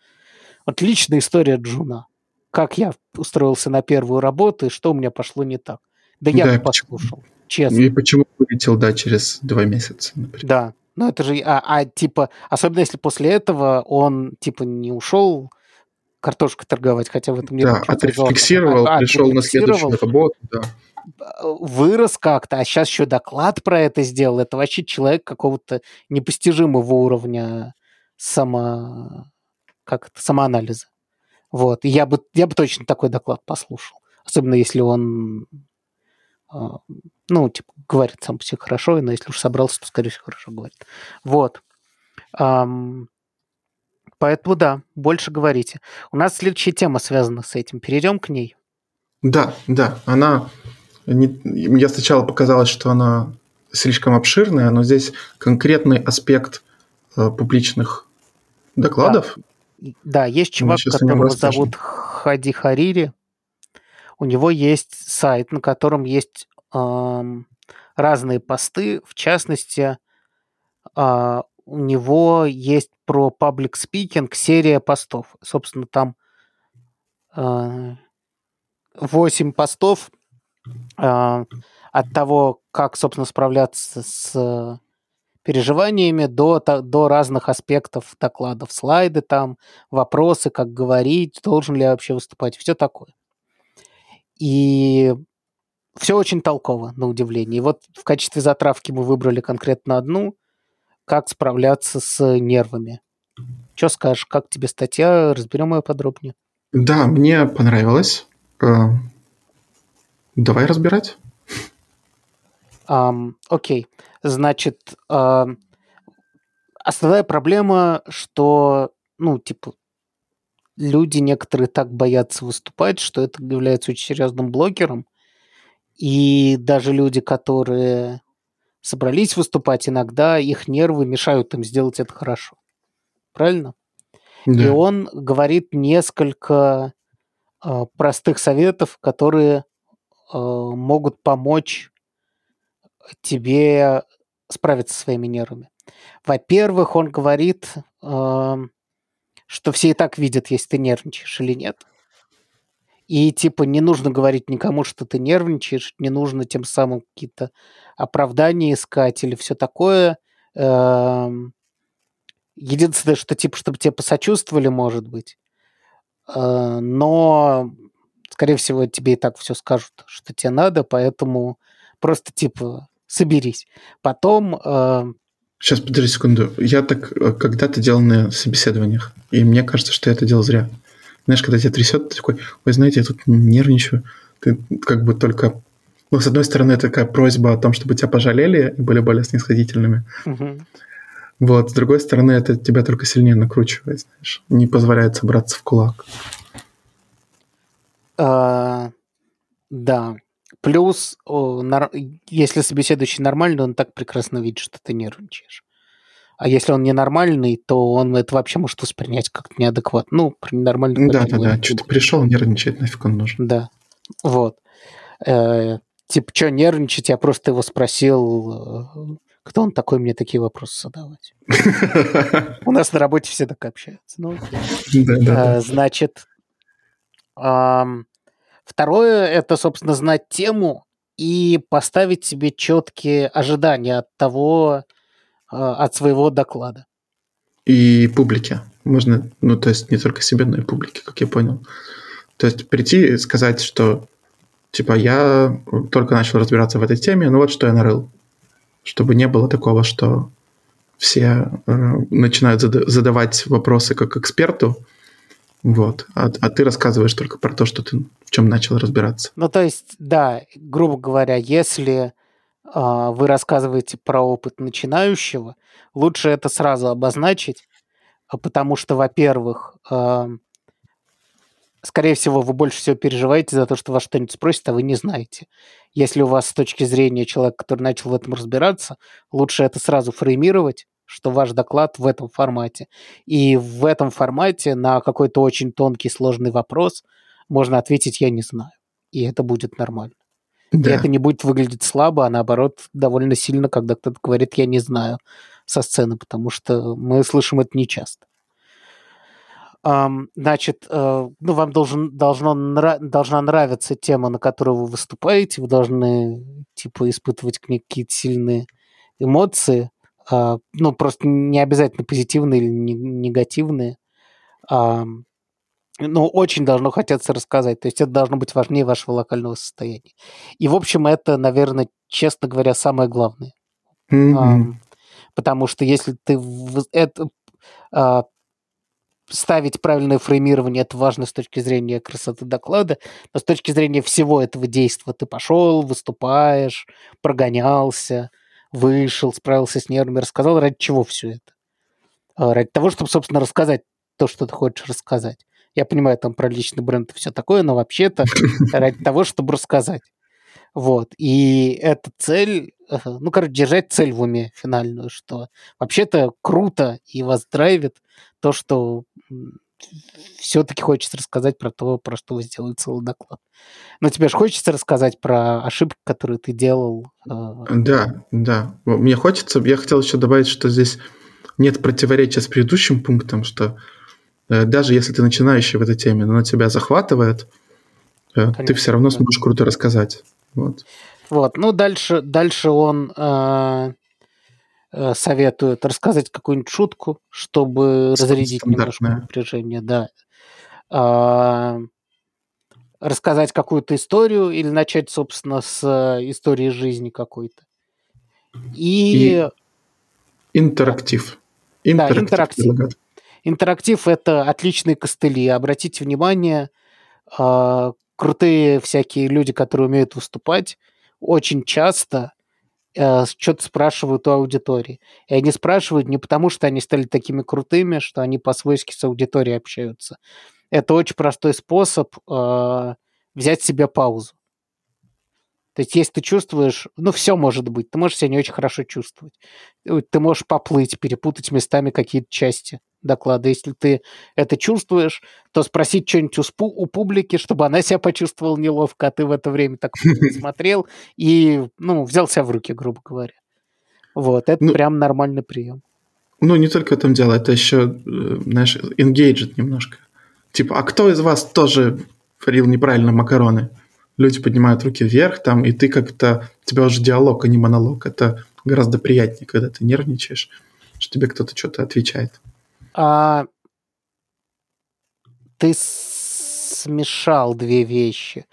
Вот личная история Джуна. Как я устроился на первую работу и что у меня пошло не так. Да я да, послушал, честно. И почему вылетел, да, через два месяца, например. Да, ну, это же, а, а типа, особенно если после этого он, типа, не ушел картошку торговать, хотя в этом нет Да, отрефлексировал, а, пришел на следующую работу, да. вырос как-то, а сейчас еще доклад про это сделал. Это вообще человек какого-то непостижимого уровня само... как это, самоанализа. Вот. И я бы, я бы точно такой доклад послушал. Особенно если он а, ну, типа, говорит сам по себе хорошо, но если уж собрался, то, скорее всего, хорошо говорит. Вот. Поэтому да, больше говорите. У нас следующая тема связана с этим. Перейдем к ней. Да, да. Она... Не, я сначала показалось, что она слишком обширная, но здесь конкретный аспект э, публичных докладов. Да, да есть чувак, которого зовут Хади Харири. У него есть сайт, на котором есть разные посты. В частности, э, у него есть про public speaking серия постов. Собственно, там э, 8 постов э, от того, как, собственно, справляться с переживаниями до, до разных аспектов докладов. Слайды там, вопросы, как говорить, должен ли я вообще выступать, все такое. И все очень толково, на удивление. И вот в качестве затравки мы выбрали конкретно одну, как справляться с нервами. Что скажешь, как тебе статья? Разберем ее подробнее. Да, мне понравилось. Э, давай разбирать. Um, окей. Значит, uh, основная проблема, что, ну, типа, люди некоторые так боятся выступать, что это является очень серьезным блокером. И даже люди, которые собрались выступать, иногда их нервы мешают им сделать это хорошо. Правильно? Да. И он говорит несколько э, простых советов, которые э, могут помочь тебе справиться со своими нервами. Во-первых, он говорит, э, что все и так видят, если ты нервничаешь или нет. И типа не нужно говорить никому, что ты нервничаешь, не нужно тем самым какие-то оправдания искать или все такое. Эм, единственное, что типа, чтобы тебе посочувствовали, может быть. Э, но, скорее всего, тебе и так все скажут, что тебе надо, поэтому просто типа соберись. Потом... Сейчас, подожди секунду. Я так э, когда-то делал на собеседованиях, и мне кажется, что я это делал зря. Знаешь, когда тебя трясет, ты такой, ой, знаете, я тут нервничаю. Ты как бы только... Ну, с одной стороны, такая просьба о том, чтобы тебя пожалели и были более снисходительными. Угу. Вот, с другой стороны, это тебя только сильнее накручивает, знаешь, не позволяет собраться в кулак. А, да. Плюс, о, нар... если собеседующий нормальный, он так прекрасно видит, что ты нервничаешь. А если он ненормальный, то он это вообще может воспринять как неадекватно. Ну, про ненормальный... Да, да, да. Что-то пришел, нервничать, нафиг он нужен. Да. Вот. Э, типа, что нервничать? Я просто его спросил, э, кто он такой, мне такие вопросы задавать. У нас на работе все так общаются. Ну, э, значит, второе – это, собственно, знать тему и поставить себе четкие ожидания от того, от своего доклада. И публике. Можно, ну, то есть не только себе, но и публике, как я понял. То есть прийти и сказать, что типа я только начал разбираться в этой теме, ну вот что я нарыл. Чтобы не было такого, что все э, начинают задавать вопросы как эксперту, вот, а, а ты рассказываешь только про то, что ты в чем начал разбираться. Ну, то есть, да, грубо говоря, если а, вы рассказываете про опыт начинающего, лучше это сразу обозначить, а, потому что, во-первых, скорее всего, вы больше всего переживаете за то, что вас что-нибудь спросят, а вы не знаете. Если у вас с точки зрения человека, который начал в этом разбираться, лучше это сразу фреймировать, что ваш доклад в этом формате. И в этом формате на какой-то очень тонкий, сложный вопрос можно ответить «я не знаю». И это будет нормально. Да. И это не будет выглядеть слабо, а наоборот довольно сильно, когда кто-то говорит «я не знаю» со сцены, потому что мы слышим это нечасто. Значит, uh, ну, вам должен, должно, должна нравиться тема, на которую вы выступаете, вы должны, типа, испытывать к ней какие-то сильные эмоции, uh, ну, просто не обязательно позитивные или не- негативные. Ну, очень должно хотеться рассказать. То есть это должно быть важнее вашего локального состояния. И, в общем, это, наверное, честно говоря, самое главное. Mm-hmm. А, потому что если ты в, это, а, ставить правильное фреймирование, это важно с точки зрения красоты доклада, но с точки зрения всего этого действия ты пошел, выступаешь, прогонялся, вышел, справился с нервами, рассказал, ради чего все это? А, ради того, чтобы, собственно, рассказать то, что ты хочешь рассказать. Я понимаю, там про личный бренд и все такое, но вообще-то ради того, чтобы рассказать. Вот. И эта цель, ну, короче, держать цель в уме финальную, что вообще-то круто и вас драйвит то, что все-таки хочется рассказать про то, про что вы сделали целый доклад. Но тебе же хочется рассказать про ошибки, которые ты делал. Э, да, да. Мне хочется. Я хотел еще добавить, что здесь нет противоречия с предыдущим пунктом, что даже если ты начинающий в этой теме, но она тебя захватывает, э, Конечно, ты все равно да. сможешь круто рассказать. Вот. Вот. Ну, дальше, дальше он э, э, советует рассказать какую-нибудь шутку, чтобы разрядить немножко напряжение, да. Э, рассказать какую-то историю или начать, собственно, с истории жизни какой-то. И... И интерактив. Интерактив. Да, интерактив. Интерактив – это отличные костыли. Обратите внимание, э, крутые всякие люди, которые умеют выступать, очень часто э, что-то спрашивают у аудитории. И они спрашивают не потому, что они стали такими крутыми, что они по-свойски с аудиторией общаются. Это очень простой способ э, взять себе паузу. То есть, если ты чувствуешь, ну, все может быть, ты можешь себя не очень хорошо чувствовать. Ты можешь поплыть, перепутать местами какие-то части доклада. Если ты это чувствуешь, то спросить что-нибудь у, у публики, чтобы она себя почувствовала неловко, а ты в это время так смотрел и, ну, взял себя в руки, грубо говоря. Вот, это ну, прям нормальный прием. Ну, не только в этом дело, это еще, э, знаешь, engaged немножко. Типа, а кто из вас тоже варил неправильно макароны? Люди поднимают руки вверх, там, и ты как-то... У тебя уже диалог, а не монолог. Это гораздо приятнее, когда ты нервничаешь, что тебе кто-то что-то отвечает. А, ты смешал две вещи.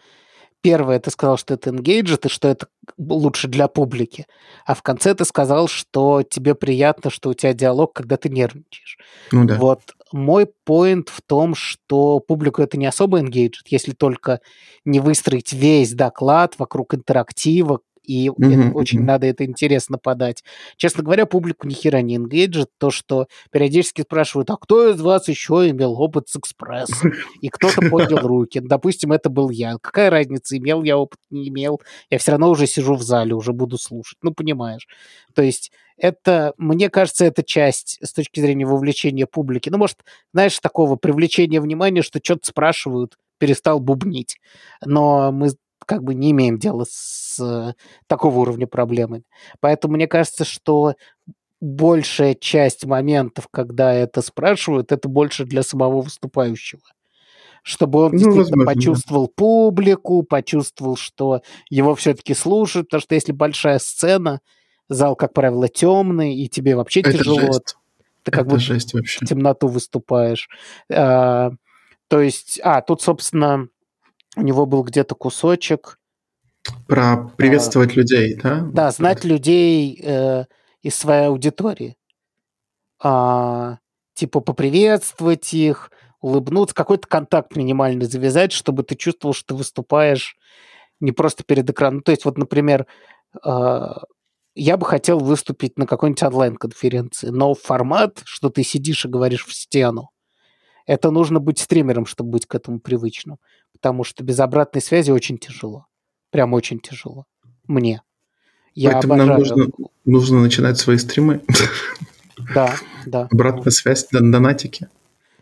Первое, ты сказал, что это engaged, и что это лучше для публики. А в конце ты сказал, что тебе приятно, что у тебя диалог, когда ты нервничаешь. Ну да. Вот мой поинт в том, что публику это не особо engaged, если только не выстроить весь доклад вокруг интерактива, и mm-hmm. очень надо это интересно подать. Честно говоря, публику ни хера не engaged, то, что периодически спрашивают, а кто из вас еще имел опыт с экспрессом? И кто-то поднял руки. Допустим, это был я. Какая разница, имел я опыт, не имел? Я все равно уже сижу в зале, уже буду слушать. Ну, понимаешь. То есть это, мне кажется, это часть с точки зрения вовлечения публики. Ну, может, знаешь, такого привлечения внимания, что что-то спрашивают, перестал бубнить. Но мы как бы не имеем дела с э, такого уровня проблемами. Поэтому мне кажется, что большая часть моментов, когда это спрашивают, это больше для самого выступающего. Чтобы он ну, действительно возможно, почувствовал да. публику, почувствовал, что его все-таки слушают, потому что если большая сцена, зал, как правило, темный, и тебе вообще это тяжело. Жесть. Ты как это жесть вообще. в темноту выступаешь. А, то есть, а, тут, собственно, у него был где-то кусочек. Про приветствовать а, людей, да? Да, знать людей э, из своей аудитории. А, типа поприветствовать их, улыбнуться, какой-то контакт минимальный завязать, чтобы ты чувствовал, что ты выступаешь не просто перед экраном. Ну, то есть, вот, например, э, я бы хотел выступить на какой-нибудь онлайн-конференции, но формат, что ты сидишь и говоришь в стену, это нужно быть стримером, чтобы быть к этому привычным потому что без обратной связи очень тяжело. Прям очень тяжело. Мне. Я Поэтому обожаю... нам нужно, нужно начинать свои стримы. Да, да. Обратная связь, донатики.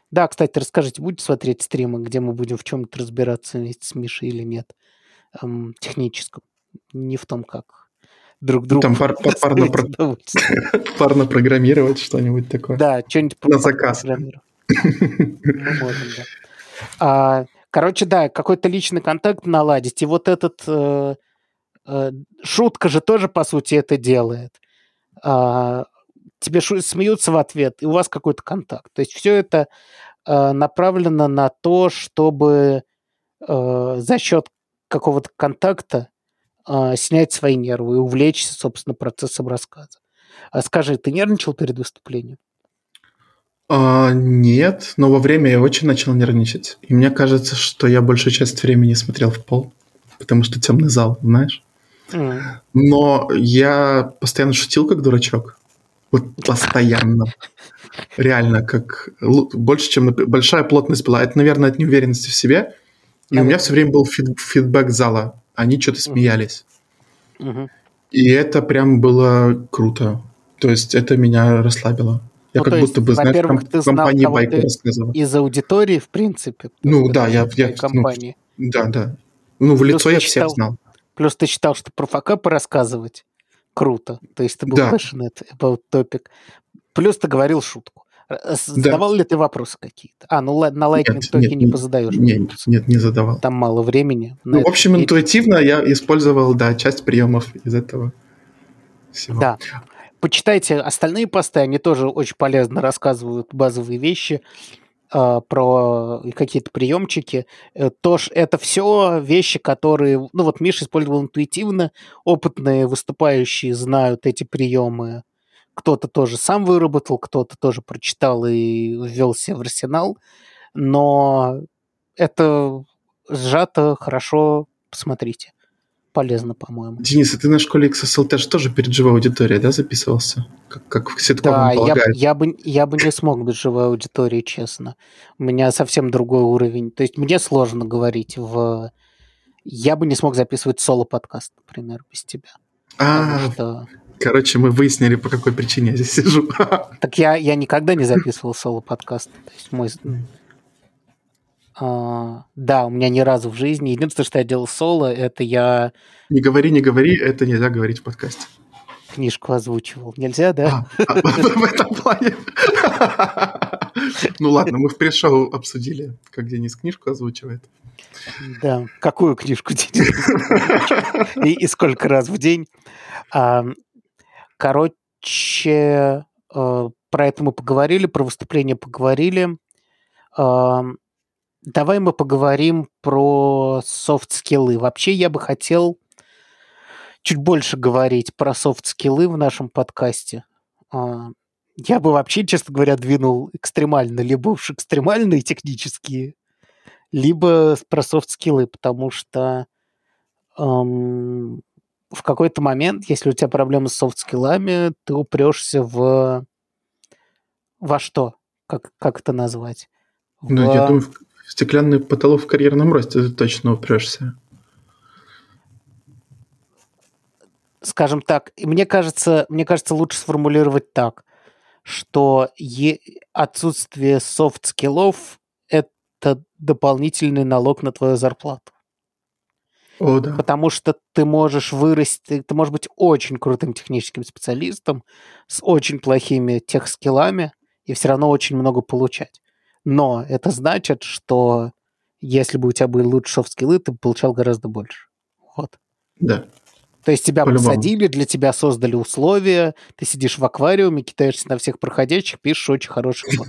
Да, кстати, расскажите, будете смотреть стримы, где мы будем в чем-то разбираться вместе с Мишей или нет? Эм, техническом. Не в том, как друг другу. Там пар, пар, парно, про... парно программировать что-нибудь такое. Да, что-нибудь на заказ. Мы можем, да. А, Короче, да, какой-то личный контакт наладить. И вот этот... Э, э, шутка же тоже, по сути, это делает. А, тебе шу- смеются в ответ, и у вас какой-то контакт. То есть все это э, направлена на то, чтобы э, за счет какого-то контакта э, снять свои нервы и увлечься, собственно, процессом рассказа. А скажи, ты нервничал перед выступлением? А, нет, но во время я очень начал нервничать. И мне кажется, что я большую часть времени смотрел в пол, потому что темный зал, знаешь. Mm. Но я постоянно шутил как дурачок. Вот постоянно. Реально, как больше, чем большая плотность была. Это, наверное, от неуверенности в себе. И у меня все время был фид, фидбэк зала. Они что-то смеялись. Mm-hmm. И это прям было круто. То есть это меня расслабило. Я ну, как будто бы, знаешь, комп- ты компании байку рассказывал. Из аудитории, в принципе. Ну да, я... я компании. Ну, да, да. Ну, в лицо я всех знал. Плюс ты считал, что про факапы рассказывать круто. То есть ты был да. passionate about topic. Плюс ты говорил шутку. Задавал да. ли ты вопросы какие-то? А, ну на лайтинг токе не позадаешь. Нет, нет, не задавал. Там мало времени. Ну, в общем, интуитивно я использовал, да, часть приемов из этого всего. Да почитайте остальные посты, они тоже очень полезно рассказывают базовые вещи э, про какие-то приемчики. Э, тоже это все вещи, которые, ну вот Миша использовал интуитивно, опытные выступающие знают эти приемы. Кто-то тоже сам выработал, кто-то тоже прочитал и ввел себе в арсенал. Но это сжато, хорошо, посмотрите полезно, по-моему. Денис, а ты на школе XSLT же тоже перед живой аудиторией, да, записывался? Как, как в ситком Да, я, я, бы, я бы не смог без живой аудитории, честно. У меня совсем другой уровень. То есть мне сложно говорить в... Я бы не смог записывать соло-подкаст, например, без тебя. А, что... короче, мы выяснили, по какой причине я здесь сижу. Так я, я никогда не записывал соло-подкаст. То есть мой а, да, у меня ни разу в жизни. Единственное, что я делал соло, это я... Не говори, не говори, это нельзя говорить в подкасте. Книжку озвучивал. Нельзя, да? А, а, в этом плане. Ну ладно, мы в пришел обсудили, как Денис книжку озвучивает. Да, какую книжку Денис и, сколько раз в день. Короче, а, про это мы поговорили, про выступление поговорили. Давай мы поговорим про софт-скиллы. Вообще я бы хотел чуть больше говорить про софт-скиллы в нашем подкасте. А, я бы вообще, честно говоря, двинул экстремально, либо уж экстремальные технические, либо про софт-скиллы, потому что эм, в какой-то момент, если у тебя проблемы с софт-скиллами, ты упрешься в... Во что? Как, как это назвать? Ну, в... я думаю, стеклянный потолок в карьерном росте ты точно упрешься. Скажем так, мне кажется, мне кажется, лучше сформулировать так, что е- отсутствие софт-скиллов – это дополнительный налог на твою зарплату. О, да. Потому что ты можешь вырасти, ты можешь быть очень крутым техническим специалистом с очень плохими софт-скиллами и все равно очень много получать. Но это значит, что если бы у тебя были лучше софт-скиллы, ты бы получал гораздо больше. Вот. Да. То есть тебя посадили, для тебя создали условия, ты сидишь в аквариуме, кидаешься на всех проходящих, пишешь очень хороший код.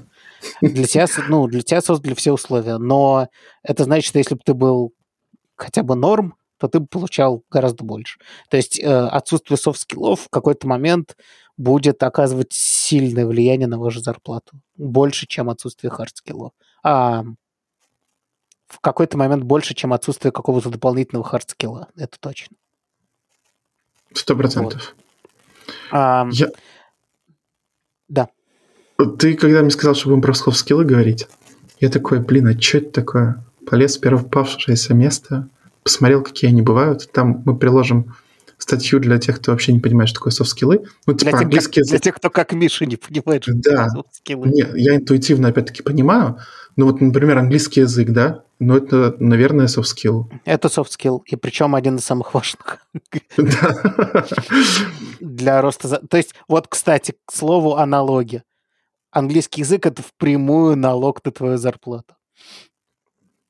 Для тебя, ну, для тебя создали все условия. Но это значит, что если бы ты был хотя бы норм, то ты бы получал гораздо больше. То есть э, отсутствие софт-скиллов в какой-то момент будет оказывать сильное влияние на вашу зарплату. Больше, чем отсутствие хардскиллов. А в какой-то момент больше, чем отсутствие какого-то дополнительного хардскилла. Это точно. Сто процентов. А, Я... Да. Ты когда мне сказал, что будем про скиллы говорить, я такой, блин, а что это такое? Полез в первое попавшееся место, посмотрел, какие они бывают. Там мы приложим статью для тех, кто вообще не понимает, что такое софт-скиллы. Ну, типа, для, английский язык... для тех, кто как Миша не понимает, что да. такое софт-скиллы. Нет, я интуитивно, опять-таки, понимаю. Ну, вот, например, английский язык, да, но это, наверное, софт-скилл. Это софт-скилл, и причем один из самых важных. Для роста... То есть, вот, кстати, к слову, аналоги. Английский язык – это впрямую налог на твою зарплату.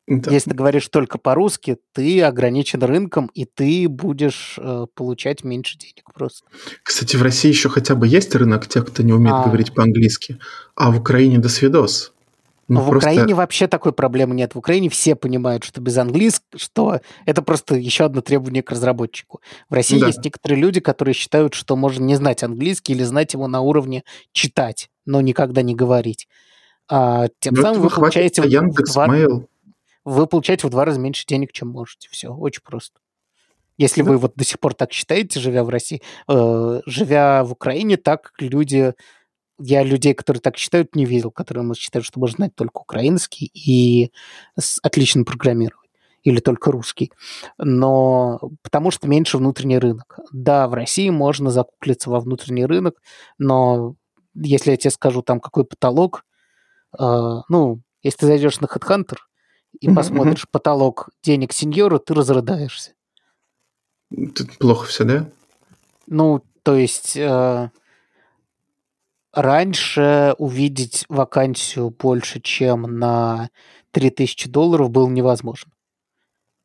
Да. Если ты говоришь только по-русски, ты ограничен рынком, и ты будешь э, получать меньше денег просто. Кстати, в России еще хотя бы есть рынок тех, кто не умеет а... говорить по-английски, а в Украине до свидос. Ну, в просто... Украине вообще такой проблемы нет. В Украине все понимают, что без английского, что это просто еще одно требование к разработчику. В России да. есть некоторые люди, которые считают, что можно не знать английский или знать его на уровне читать, но никогда не говорить. А, тем но самым вы получаете... Яндекс, в два... Вы получаете в два раза меньше денег, чем можете. Все, очень просто. Если да. вы вот до сих пор так считаете, живя в России, э, живя в Украине, так люди я людей, которые так считают, не видел, которые считают, что можно знать только украинский и отлично программировать или только русский. Но потому что меньше внутренний рынок. Да, в России можно закуклиться во внутренний рынок, но если я тебе скажу там какой потолок, э, ну, если ты зайдешь на HeadHunter и посмотришь потолок денег сеньора, ты разрыдаешься. Тут плохо все, да? Ну, то есть э, раньше увидеть вакансию больше, чем на 3000 долларов было невозможно.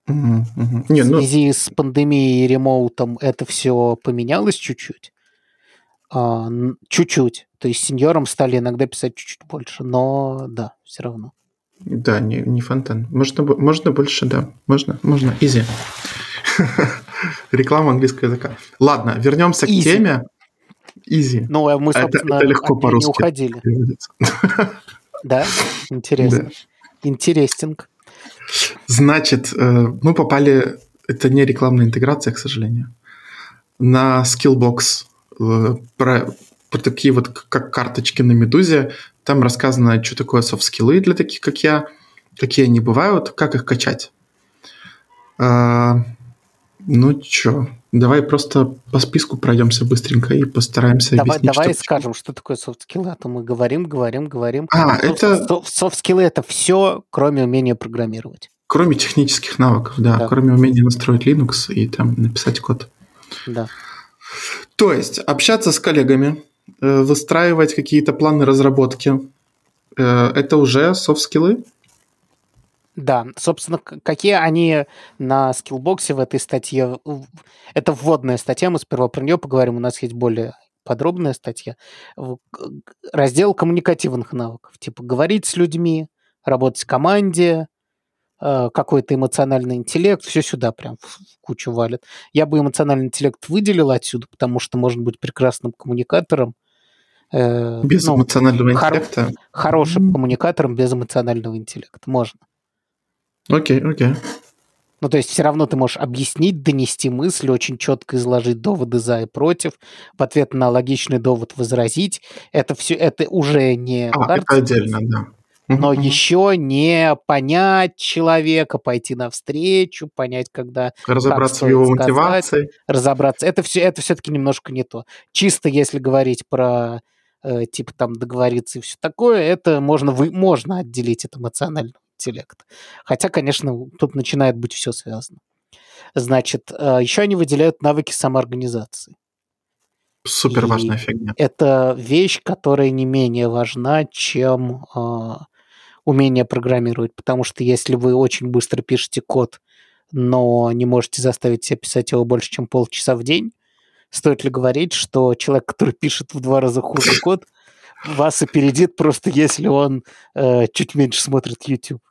Угу, угу. Не, в ну связи ну... с пандемией и ремоутом это все поменялось чуть-чуть. А, чуть-чуть. То есть сеньорам стали иногда писать чуть-чуть больше, но да, все равно. Да, не, не фонтан. Можно, можно больше, да. Можно, можно. Изи. Реклама английского языка. Ладно, вернемся к теме. Изи. Ну, а мы, собственно, это, это легко по-русски уходили. Да? Интересно. Да. Интересинг. Значит, э, мы попали... Это не рекламная интеграция, к сожалению. На Skillbox э, про, про такие вот, как карточки на Медузе. Там рассказано, что такое софт-скиллы для таких, как я, какие они бывают, как их качать. А, ну, чё, Давай просто по списку пройдемся быстренько и постараемся давай, объяснить. Давай что скажем, что такое софт-скиллы, а то мы говорим, говорим, говорим. А, это... Софт-скиллы – это все, кроме умения программировать. Кроме технических навыков, да, да. Кроме умения настроить Linux и там написать код. Да. То есть общаться с коллегами, выстраивать какие-то планы разработки э, – это уже софт-скиллы? Да, собственно, какие они на Skillbox е в этой статье... Это вводная статья, мы сперва про нее поговорим, у нас есть более подробная статья. Раздел коммуникативных навыков, типа говорить с людьми, работать в команде, э, какой-то эмоциональный интеллект, все сюда прям в кучу валит. Я бы эмоциональный интеллект выделил отсюда, потому что можно быть прекрасным коммуникатором. Э, без ну, эмоционального интеллекта? Хорошим коммуникатором без эмоционального интеллекта можно. Окей, окей. Ну, то есть все равно ты можешь объяснить, донести мысль, очень четко изложить доводы за и против, в ответ на логичный довод возразить. Это все, это уже не... А, это отдельно, да. Но угу. еще не понять человека, пойти навстречу, понять, когда... Разобраться в его сказать, мотивации. Разобраться. Это, все, это все-таки немножко не то. Чисто если говорить про э, типа там договориться и все такое, это можно, вы, можно отделить от эмоционального интеллект. Хотя, конечно, тут начинает быть все связано. Значит, э, еще они выделяют навыки самоорганизации. Супер важная фигня. Это вещь, которая не менее важна, чем э, умение программировать. Потому что если вы очень быстро пишете код, но не можете заставить себя писать его больше, чем полчаса в день, стоит ли говорить, что человек, который пишет в два раза хуже код, вас опередит просто если он э, чуть меньше смотрит YouTube.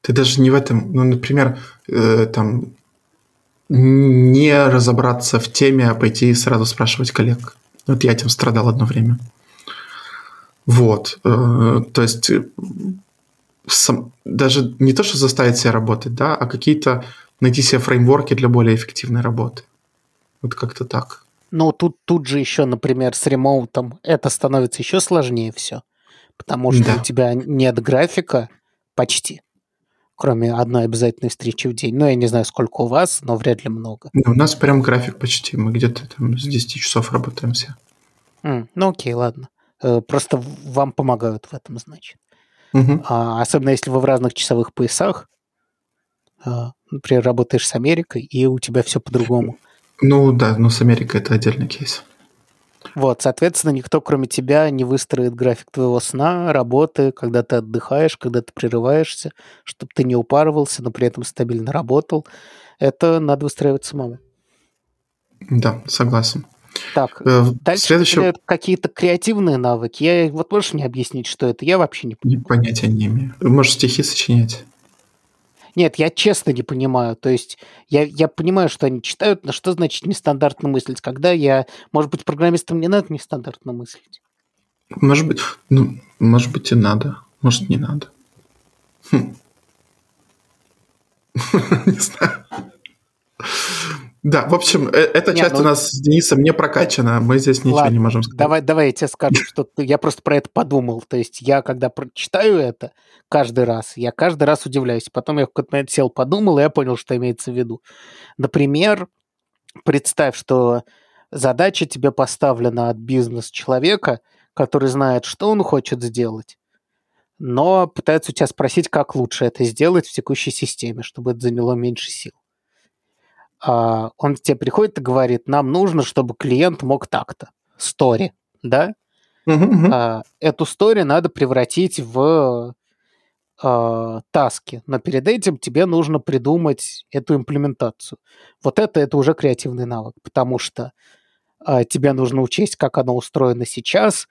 Ты даже не в этом, ну, например, э, там не разобраться в теме, а пойти и сразу спрашивать коллег. Вот я этим страдал одно время. Вот. Э, то есть э, сам, даже не то, что заставить себя работать, да, а какие-то найти себе фреймворки для более эффективной работы. Вот как-то так. Ну, тут, тут же еще, например, с ремоутом это становится еще сложнее все, потому что да. у тебя нет графика почти, кроме одной обязательной встречи в день. Ну, я не знаю, сколько у вас, но вряд ли много. Ну, у нас прям график почти, мы где-то там с 10 часов работаем все. Mm, ну, окей, ладно. Э, просто вам помогают в этом, значит. Угу. А, особенно если вы в разных часовых поясах, а, например, работаешь с Америкой, и у тебя все по-другому. Ну да, но с Америкой это отдельный кейс. Вот, соответственно, никто, кроме тебя, не выстроит график твоего сна, работы, когда ты отдыхаешь, когда ты прерываешься, чтобы ты не упарывался, но при этом стабильно работал. Это надо выстраивать самому. Да, согласен. Так, э, дальше следующем... какие-то креативные навыки. Я, вот можешь мне объяснить, что это? Я вообще не понимаю. Понятия не имею. Можешь стихи сочинять. Нет, я честно не понимаю. То есть я, я понимаю, что они читают, но что значит нестандартно мыслить? Когда я... Может быть, программистам не надо нестандартно мыслить? Может быть, ну, может быть и надо. Может, не надо. Хм. Не знаю. Да, в общем, э, эта не, часть ну... у нас с Денисом не прокачана, мы здесь ничего Ладно, не можем сказать. Давай, давай я тебе скажу, что я просто про это подумал. То есть я, когда прочитаю это каждый раз, я каждый раз удивляюсь. Потом я в какой-то момент сел, подумал, и я понял, что имеется в виду. Например, представь, что задача тебе поставлена от бизнес-человека, который знает, что он хочет сделать, но пытается у тебя спросить, как лучше это сделать в текущей системе, чтобы это заняло меньше сил. А, он к тебе приходит и говорит, нам нужно, чтобы клиент мог так-то. Стори, да? Uh-huh, Эту стори надо превратить в э, таски, но перед этим тебе нужно придумать эту имплементацию. Вот это, это уже креативный навык, потому что э, тебе нужно учесть, как оно устроено сейчас.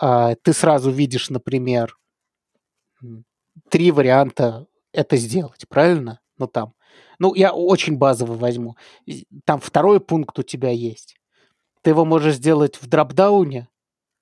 Э, ты сразу видишь, например, три варианта это сделать, правильно? Ну там ну, я очень базовый возьму. Там второй пункт у тебя есть. Ты его можешь сделать в дропдауне,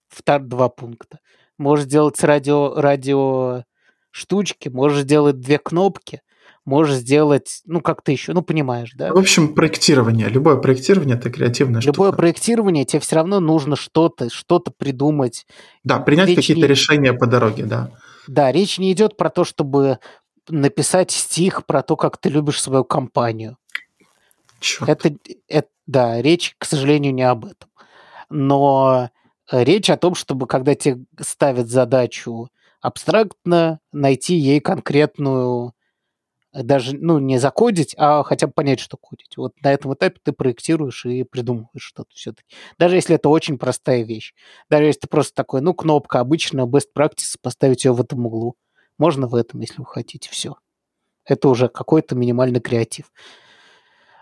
втор, два пункта. Можешь сделать с радио, радио штучки, можешь сделать две кнопки, можешь сделать, ну, как-то еще, ну, понимаешь, да? В общем, проектирование. Любое проектирование – это креативное Любое штука. проектирование, тебе все равно нужно что-то, что-то придумать. Да, принять какие-то не... решения по дороге, да. Да, речь не идет про то, чтобы написать стих про то, как ты любишь свою компанию. Черт. Это, это, да, речь, к сожалению, не об этом. Но речь о том, чтобы когда тебе ставят задачу абстрактно, найти ей конкретную, даже, ну, не закодить, а хотя бы понять, что кодить. Вот на этом этапе ты проектируешь и придумываешь что-то все-таки. Даже если это очень простая вещь. Даже если ты просто такой, ну, кнопка, обычно best practice, поставить ее в этом углу. Можно в этом, если вы хотите, все. Это уже какой-то минимальный креатив.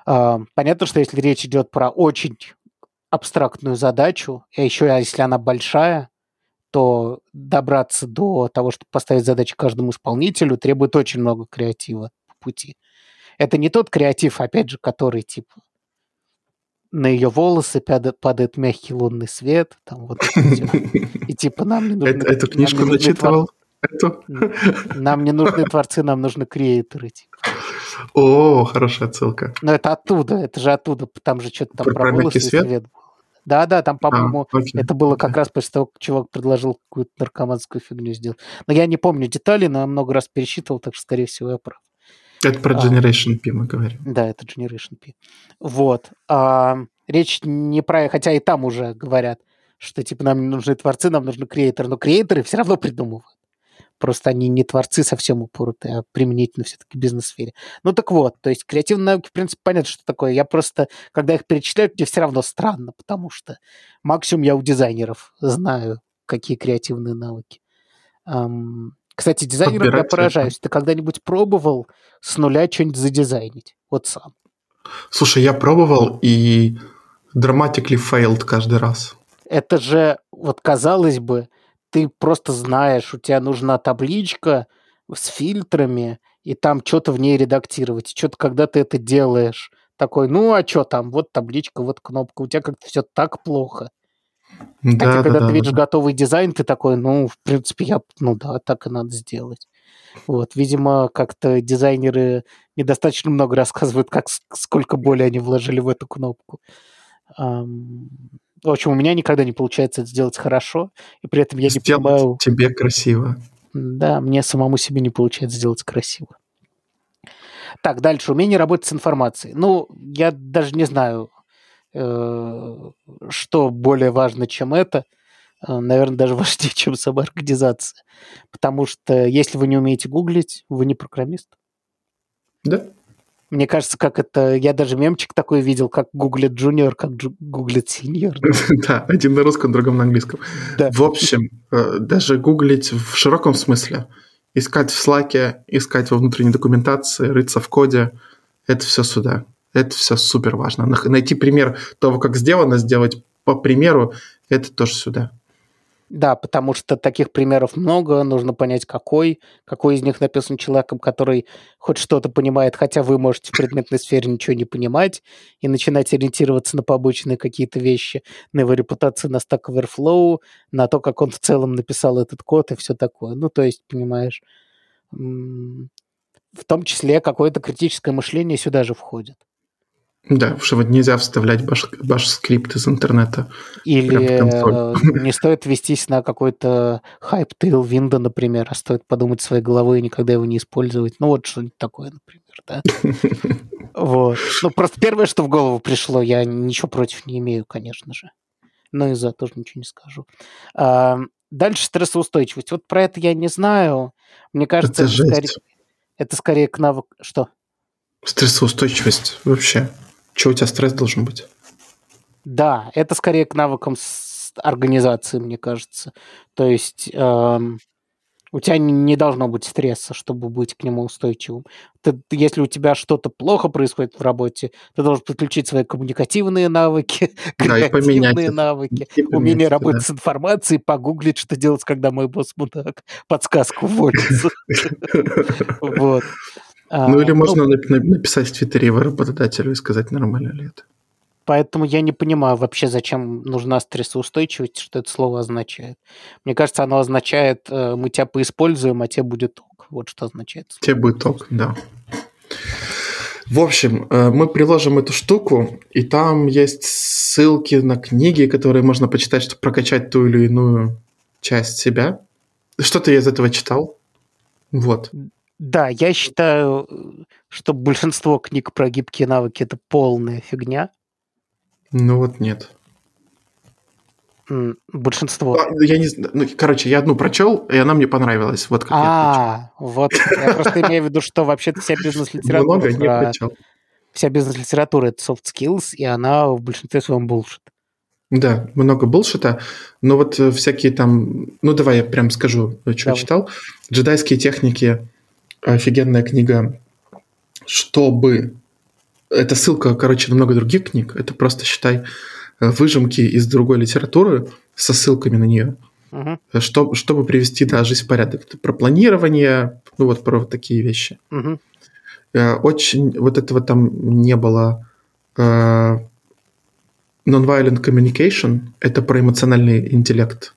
А, понятно, что если речь идет про очень абстрактную задачу, а еще если она большая, то добраться до того, чтобы поставить задачу каждому исполнителю, требует очень много креатива по пути. Это не тот креатив, опять же, который типа на ее волосы падает, падает мягкий лунный свет, там вот. И типа нам не нужно... Эту книжку начитывал? Эту. Нам не нужны творцы, нам нужны креаторы. Типа. О, хорошая отсылка. Но это оттуда, это же оттуда, там же что-то там про, волосы свет? Да, да, там, по-моему, а, это было как раз после того, как чувак предложил какую-то наркоманскую фигню сделать. Но я не помню детали, но я много раз пересчитывал, так что, скорее всего, я прав. Это про а. Generation а, P мы говорим. Да, это Generation P. Вот. А, речь не про... Хотя и там уже говорят, что, типа, нам не нужны творцы, нам нужны креаторы. Но креаторы все равно придумывают. Просто они не творцы совсем упоротые, а применительно все-таки бизнес-сфере. Ну так вот, то есть креативные науки, в принципе, понятно, что такое. Я просто, когда их перечисляю, мне все равно странно, потому что максимум я у дизайнеров знаю, какие креативные навыки. Кстати, дизайнером я поражаюсь. Ты когда-нибудь пробовал с нуля что-нибудь задизайнить? Вот сам. Слушай, я пробовал и dramatically failed каждый раз. Это же, вот казалось бы, ты просто знаешь, у тебя нужна табличка с фильтрами, и там что-то в ней редактировать. Что-то, когда ты это делаешь, такой, ну а что там, вот табличка, вот кнопка, у тебя как-то все так плохо. Да, Хотя, да, когда да, ты видишь да. готовый дизайн, ты такой, ну, в принципе, я, ну да, так и надо сделать. Вот, видимо, как-то дизайнеры недостаточно много рассказывают, как сколько боли они вложили в эту кнопку. В общем, у меня никогда не получается это сделать хорошо, и при этом я сделать не понимаю... тебе красиво. Да, мне самому себе не получается сделать красиво. Так, дальше. Умение работать с информацией. Ну, я даже не знаю, э, что более важно, чем это. Э, наверное, даже важнее, чем самоорганизация. Потому что если вы не умеете гуглить, вы не программист. Да. Мне кажется, как это... Я даже мемчик такой видел, как гуглит джуниор, как гуглит сеньор. Да, один на русском, другом на английском. В общем, э, даже гуглить в широком смысле, искать в Slack, искать во внутренней документации, рыться в коде, это все сюда. Это все супер важно. Найти пример того, как сделано, сделать по примеру это тоже сюда. Да, потому что таких примеров много, нужно понять, какой, какой из них написан человеком, который хоть что-то понимает, хотя вы можете в предметной сфере ничего не понимать, и начинать ориентироваться на побочные какие-то вещи, на его репутацию на Stack Overflow, на то, как он в целом написал этот код и все такое. Ну, то есть, понимаешь, в том числе какое-то критическое мышление сюда же входит. Да, что вот нельзя вставлять баш, баш скрипт из интернета. Или не стоит вестись на какой-то хайп Tailwind, например, а стоит подумать своей головой и никогда его не использовать. Ну вот что-нибудь такое, например, да. Вот. Ну просто первое, что в голову пришло, я ничего против не имею, конечно же. Но и за тоже ничего не скажу. А, дальше стрессоустойчивость. Вот про это я не знаю. Мне кажется, это, это скорее, это скорее к навыку... Что? Стрессоустойчивость вообще. Что у тебя стресс должен быть? Да, это скорее к навыкам организации, мне кажется. То есть эм, у тебя не должно быть стресса, чтобы быть к нему устойчивым. Ты, если у тебя что-то плохо происходит в работе, ты должен подключить свои коммуникативные навыки, да, креативные навыки, умение работать да. с информацией, погуглить, что делать, когда мой босс мудак, подсказку вводится. Вот. А, ну или ну, можно написать в Твиттере его работодателю и сказать, нормально ли это. Поэтому я не понимаю вообще, зачем нужна стрессоустойчивость, что это слово означает. Мне кажется, оно означает, э, мы тебя поиспользуем, а тебе будет ток. Вот что означает. Тебе будет ток, да. В общем, э, мы приложим эту штуку, и там есть ссылки на книги, которые можно почитать, чтобы прокачать ту или иную часть себя. Что-то я из этого читал. Вот. Да, я считаю, что большинство книг про гибкие навыки это полная фигня. Ну вот нет. Большинство. А, я не. Ну, короче, я одну прочел, и она мне понравилась. Вот как а, вот. Я просто имею в виду, что вообще-то вся бизнес-литература... Много не прочел. Вся бизнес-литература — это soft skills, и она в большинстве своем булшит. Да, много булшита, но вот э, всякие там... Ну, давай я прям скажу, что я читал. Джедайские техники офигенная книга, чтобы... Это ссылка, короче, на много других книг. Это просто, считай, выжимки из другой литературы со ссылками на нее. Uh-huh. Что, чтобы привести да, жизнь в порядок. Это про планирование, ну вот про вот такие вещи. Uh-huh. Очень вот этого там не было. Uh, Nonviolent Communication – это про эмоциональный интеллект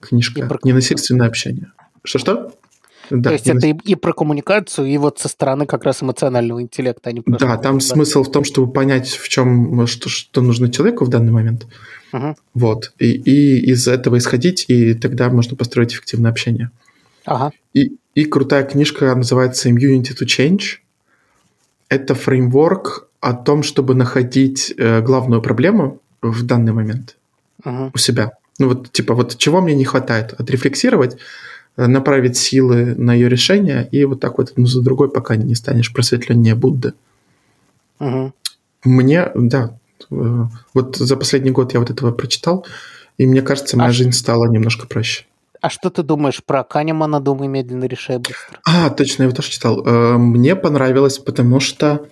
книжка, про... ненасильственное общение. Что-что? Да, То есть это и, и про коммуникацию, и вот со стороны как раз эмоционального интеллекта. А не да, там смысл в том, чтобы понять, в чем, что, что нужно человеку в данный момент. Угу. Вот. И, и из этого исходить, и тогда можно построить эффективное общение. Ага. И, и крутая книжка называется Immunity to Change. Это фреймворк о том, чтобы находить э, главную проблему в данный момент угу. у себя. Ну вот, типа, вот чего мне не хватает? Отрефлексировать, направить силы на ее решение, и вот так вот одну за другой, пока не станешь просветленнее Будды. Угу. Мне, да, э, вот за последний год я вот этого прочитал, и мне кажется, моя а жизнь стала немножко проще. А что ты думаешь про Канемана «Думай медленно, решай быстро»? А, точно, я его тоже читал. Э, мне понравилось, потому что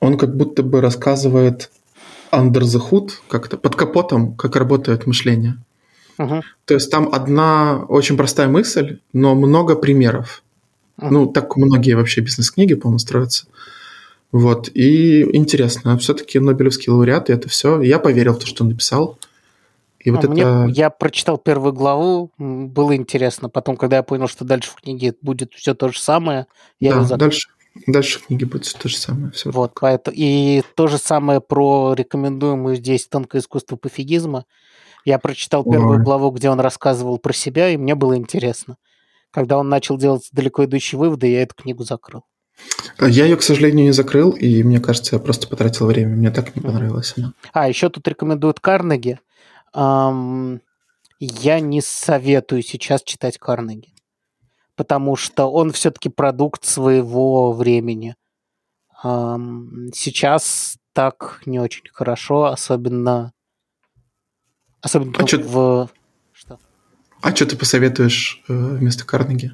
он как будто бы рассказывает under the hood, как-то под капотом, как работает мышление. То есть там одна очень простая мысль, но много примеров. Угу. Ну, так многие вообще бизнес-книги, по-моему, строятся. Вот. И интересно, все-таки Нобелевский лауреат, и это все. Я поверил в то, что он написал. И вот а это... мне, я прочитал первую главу, было интересно. Потом, когда я понял, что дальше в книге будет все то же самое, я да, дальше, дальше в книге будет все то же самое. Все вот, поэтому, и то же самое про рекомендуемую здесь тонкое искусство пофигизма. Я прочитал первую Ой. главу, где он рассказывал про себя, и мне было интересно. Когда он начал делать далеко идущие выводы, я эту книгу закрыл. Я ее, к сожалению, не закрыл, и мне кажется, я просто потратил время. Мне так не понравилось она. А, еще тут рекомендуют Карнеги. Эм, я не советую сейчас читать Карнеги, потому что он все-таки продукт своего времени. Эм, сейчас так не очень хорошо, особенно Особенно а в... Что? А что ты посоветуешь э, вместо Карнеги?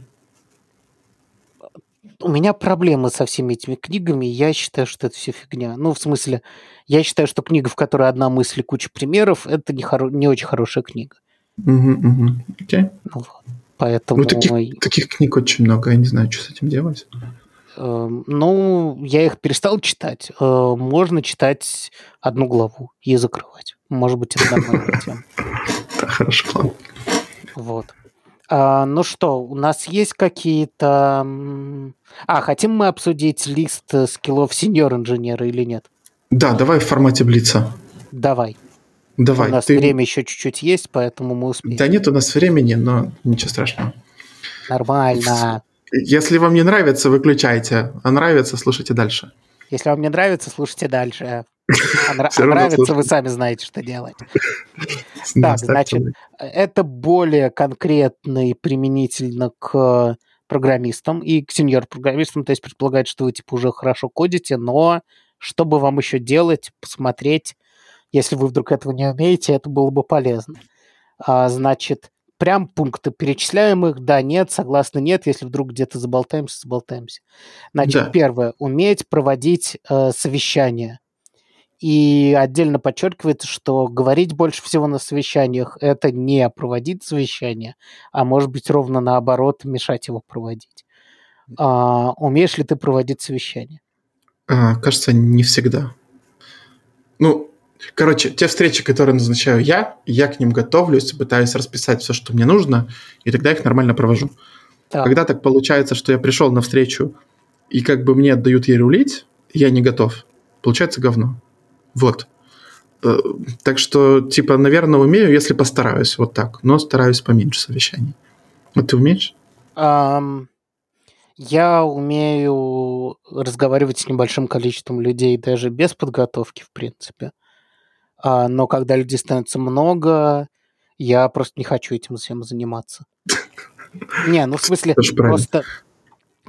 у меня проблемы со всеми этими книгами. Я считаю, что это все фигня. Ну, в смысле, я считаю, что книга, в которой одна мысль и куча примеров, это не, хоро... не очень хорошая книга. Угу, угу. Окей. Ну, вот. Поэтому... Ну, таких, таких книг очень много, я не знаю, что с этим делать. Эм, ну, я их перестал читать. Э, можно читать одну главу и закрывать. Может быть, это нормальная тема. Хорошо, план. Вот. А, ну что, у нас есть какие-то... А, хотим мы обсудить лист скиллов сеньор-инженера или нет? Да, давай в формате Блица. Давай. Давай. У нас ты... время еще чуть-чуть есть, поэтому мы успеем. Да нет у нас времени, но ничего страшного. Нормально. Если вам не нравится, выключайте. А нравится, слушайте дальше. Если вам не нравится, слушайте дальше. А, а нравится, вы сами знаете, что делать. Так, значит, это более конкретно и применительно к программистам и к сеньор-программистам, то есть предполагает, что вы типа уже хорошо кодите, но чтобы вам еще делать, посмотреть, если вы вдруг этого не умеете, это было бы полезно. А, значит, прям пункты перечисляемых, да, нет, согласно, нет, если вдруг где-то заболтаемся, заболтаемся. Значит, да. первое, уметь проводить э, совещания. И отдельно подчеркивается, что говорить больше всего на совещаниях – это не проводить совещание, а может быть ровно наоборот, мешать его проводить. А, умеешь ли ты проводить совещание? А, кажется, не всегда. Ну, Короче, те встречи, которые назначаю я, я к ним готовлюсь, пытаюсь расписать все, что мне нужно, и тогда их нормально провожу. Да. Когда так получается, что я пришел на встречу, и как бы мне отдают ей рулить, я не готов. Получается говно. Вот. Э, так что, типа, наверное, умею, если постараюсь, вот так. Но стараюсь поменьше совещаний. Вот ты умеешь? Um, я умею разговаривать с небольшим количеством людей даже без подготовки, в принципе. А, но когда людей становится много, я просто не хочу этим всем заниматься. Не, ну в смысле, просто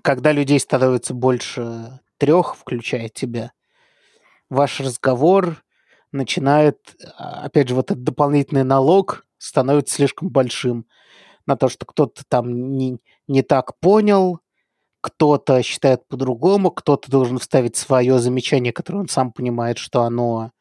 когда людей становится больше трех, включая тебя, ваш разговор начинает, а, опять же, вот этот дополнительный налог становится слишком большим на то, что кто-то там не, не так понял, кто-то считает по-другому, кто-то должен вставить свое замечание, которое он сам понимает, что оно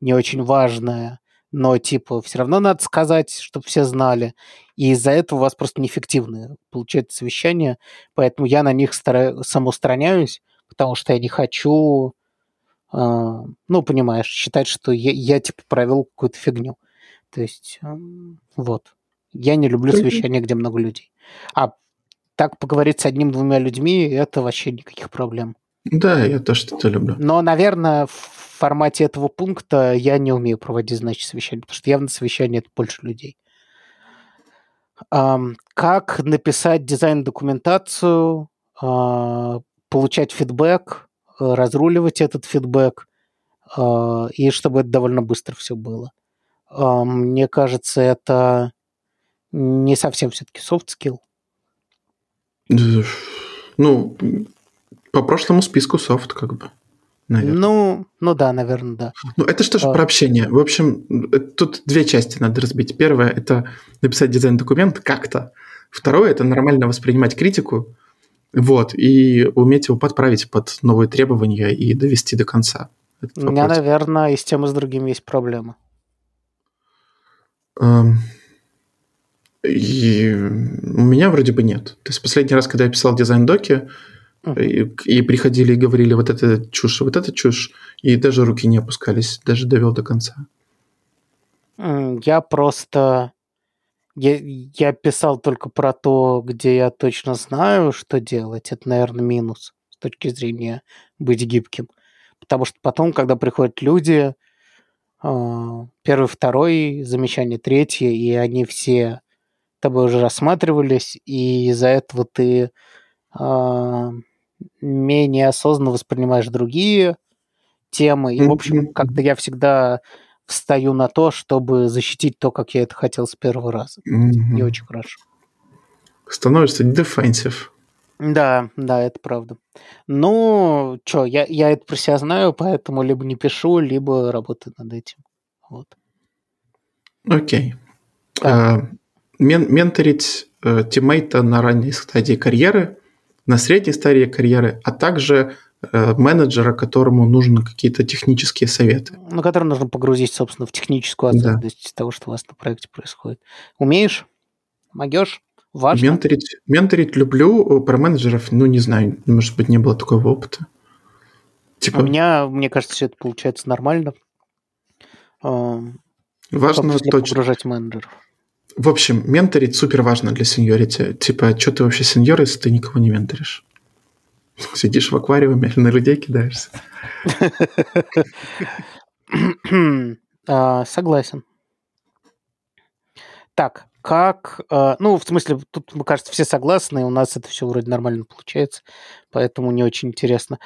не очень важное, но типа все равно надо сказать, чтобы все знали. И из-за этого у вас просто неэффективное получается совещание, поэтому я на них стараюсь, самоустраняюсь, потому что я не хочу, э, ну, понимаешь, считать, что я, я типа провел какую-то фигню. То есть, э, вот. Я не люблю совещания, где много людей. А так поговорить с одним-двумя людьми, это вообще никаких проблем. Да, я тоже это люблю. Но, наверное, формате этого пункта я не умею проводить, значит, совещание, потому что явно совещание это больше людей. Как написать дизайн-документацию, а, получать фидбэк, разруливать этот фидбэк, а, и чтобы это довольно быстро все было. Мне кажется, это не совсем все-таки soft skill. Ну, по прошлому списку софт, как бы наверное. Ну, ну да, наверное, да. Ну, это что же а... про общение. В общем, э, тут две части надо разбить. Первое – это написать дизайн-документ как-то. Второе – это нормально воспринимать критику, вот, и уметь его подправить под новые требования и довести до конца. У меня, вопрос. наверное, и с тем, и с другим есть проблемы. Um, и у меня вроде бы нет. То есть последний раз, когда я писал дизайн-доки, и, и приходили и говорили вот это чушь, вот это чушь, и даже руки не опускались, даже довел до конца. Я просто... Я, я писал только про то, где я точно знаю, что делать. Это, наверное, минус с точки зрения быть гибким. Потому что потом, когда приходят люди, а, первый, второй, замечание третье, и они все тобой уже рассматривались, и из-за этого ты а, менее осознанно воспринимаешь другие темы. И, в общем, как-то я всегда встаю на то, чтобы защитить то, как я это хотел с первого раза. Mm-hmm. Не очень хорошо. Становишься defensive. Да, да, это правда. Ну, что, я, я это про себя знаю, поэтому либо не пишу, либо работаю над этим. Вот. Окей. Okay. А, мен- менторить э, тиммейта на ранней стадии карьеры на средней стадии карьеры, а также э, менеджера, которому нужны какие-то технические советы. Ну, которым нужно погрузить, собственно, в техническую особенность да. того, что у вас на проекте происходит. Умеешь? Могешь? Важно? Менторить, менторить люблю, про менеджеров, ну, не знаю, может быть, не было такого опыта. Типа... У меня, мне кажется, все это получается нормально. Важно точно. погружать менеджеров. В общем, менторить супер важно для сеньорити. Типа, что ты вообще сеньор, если ты никого не менторишь? Сидишь в аквариуме на людей кидаешься? А, согласен. Так, как... А, ну, в смысле, тут, мне кажется, все согласны, у нас это все вроде нормально получается, поэтому не очень интересно.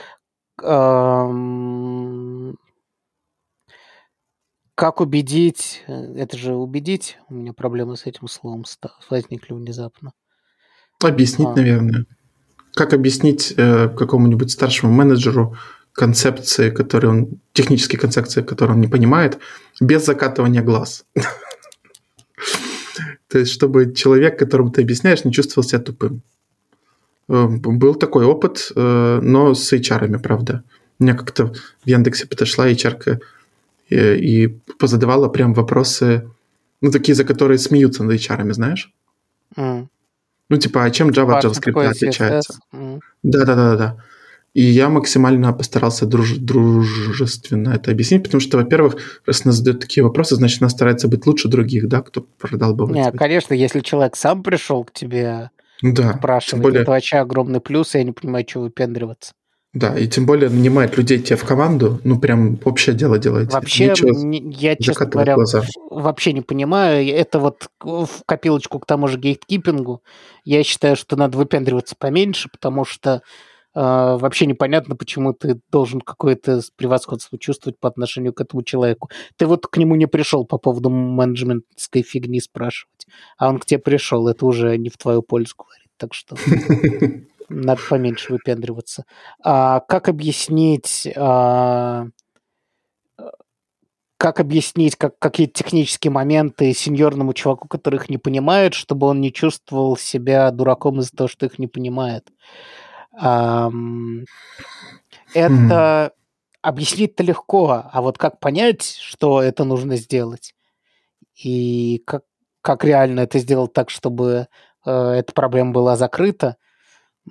Как убедить? Э, это же убедить. У меня проблемы с этим словом возникли внезапно. Объяснить, а. наверное. Как объяснить э, какому-нибудь старшему менеджеру концепции, которые он, технические концепции, которые он не понимает, без закатывания глаз. То есть, чтобы человек, которому ты объясняешь, не чувствовал себя тупым. Э, был такой опыт, э, но с HR, правда. У меня как-то в Яндексе подошла HR и, и позадавала прям вопросы, ну, такие, за которые смеются над HR, знаешь? Mm. Ну, типа, а чем Java от JavaScript отличается? Да-да-да-да. И я максимально постарался друж- дружественно это объяснить, потому что, во-первых, раз нас задают такие вопросы, значит, она старается быть лучше других, да, кто продал бы. Не, конечно, если человек сам пришел к тебе да, спрашивать, более... это вообще огромный плюс, я не понимаю, что выпендриваться. Да, и тем более нанимает людей тебе в команду, ну прям общее дело делаете. Вообще, не, я, честно говоря, глаза. вообще не понимаю. Это вот в копилочку к тому же гейткипингу. Я считаю, что надо выпендриваться поменьше, потому что э, вообще непонятно, почему ты должен какое-то превосходство чувствовать по отношению к этому человеку. Ты вот к нему не пришел по поводу менеджментской фигни спрашивать, а он к тебе пришел. Это уже не в твою пользу говорит. Так что... Надо поменьше выпендриваться. А как объяснить... А, как объяснить как, какие-то технические моменты сеньорному чуваку, который их не понимает, чтобы он не чувствовал себя дураком из-за того, что их не понимает? А, это объяснить-то легко, а вот как понять, что это нужно сделать? И как, как реально это сделать так, чтобы э, эта проблема была закрыта?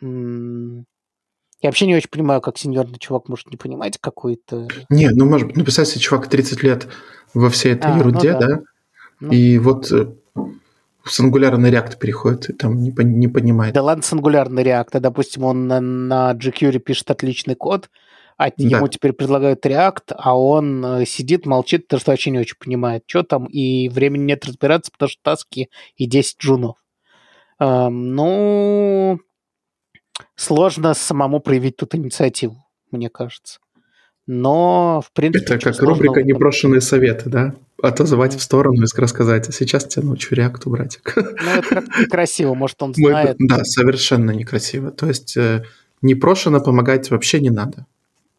Я вообще не очень понимаю, как сеньорный чувак может не понимать какой-то... Не, ну, может быть, ну, представь себе, чувак 30 лет во всей этой а, ну ерунде, ну, да, да? Ну. и вот э, с ангулярный реакт переходит, и там не, не понимает. Да ладно, с ангулярный реакт, а, допустим, он на, на GQuery пишет отличный код, а да. ему теперь предлагают React, а он э, сидит, молчит, потому что вообще не очень понимает, что там, и времени нет разбираться, потому что таски и 10 джунов. Эм, ну, сложно самому проявить тут инициативу, мне кажется. Но, в принципе... Это как рубрика опыт. «Непрошенные советы», да? Отозвать mm. в сторону и рассказать, а сейчас тебя научу React у, братик. Ну, это некрасиво, может, он знает. Мы, да, совершенно некрасиво. То есть э, непрошено помогать вообще не надо.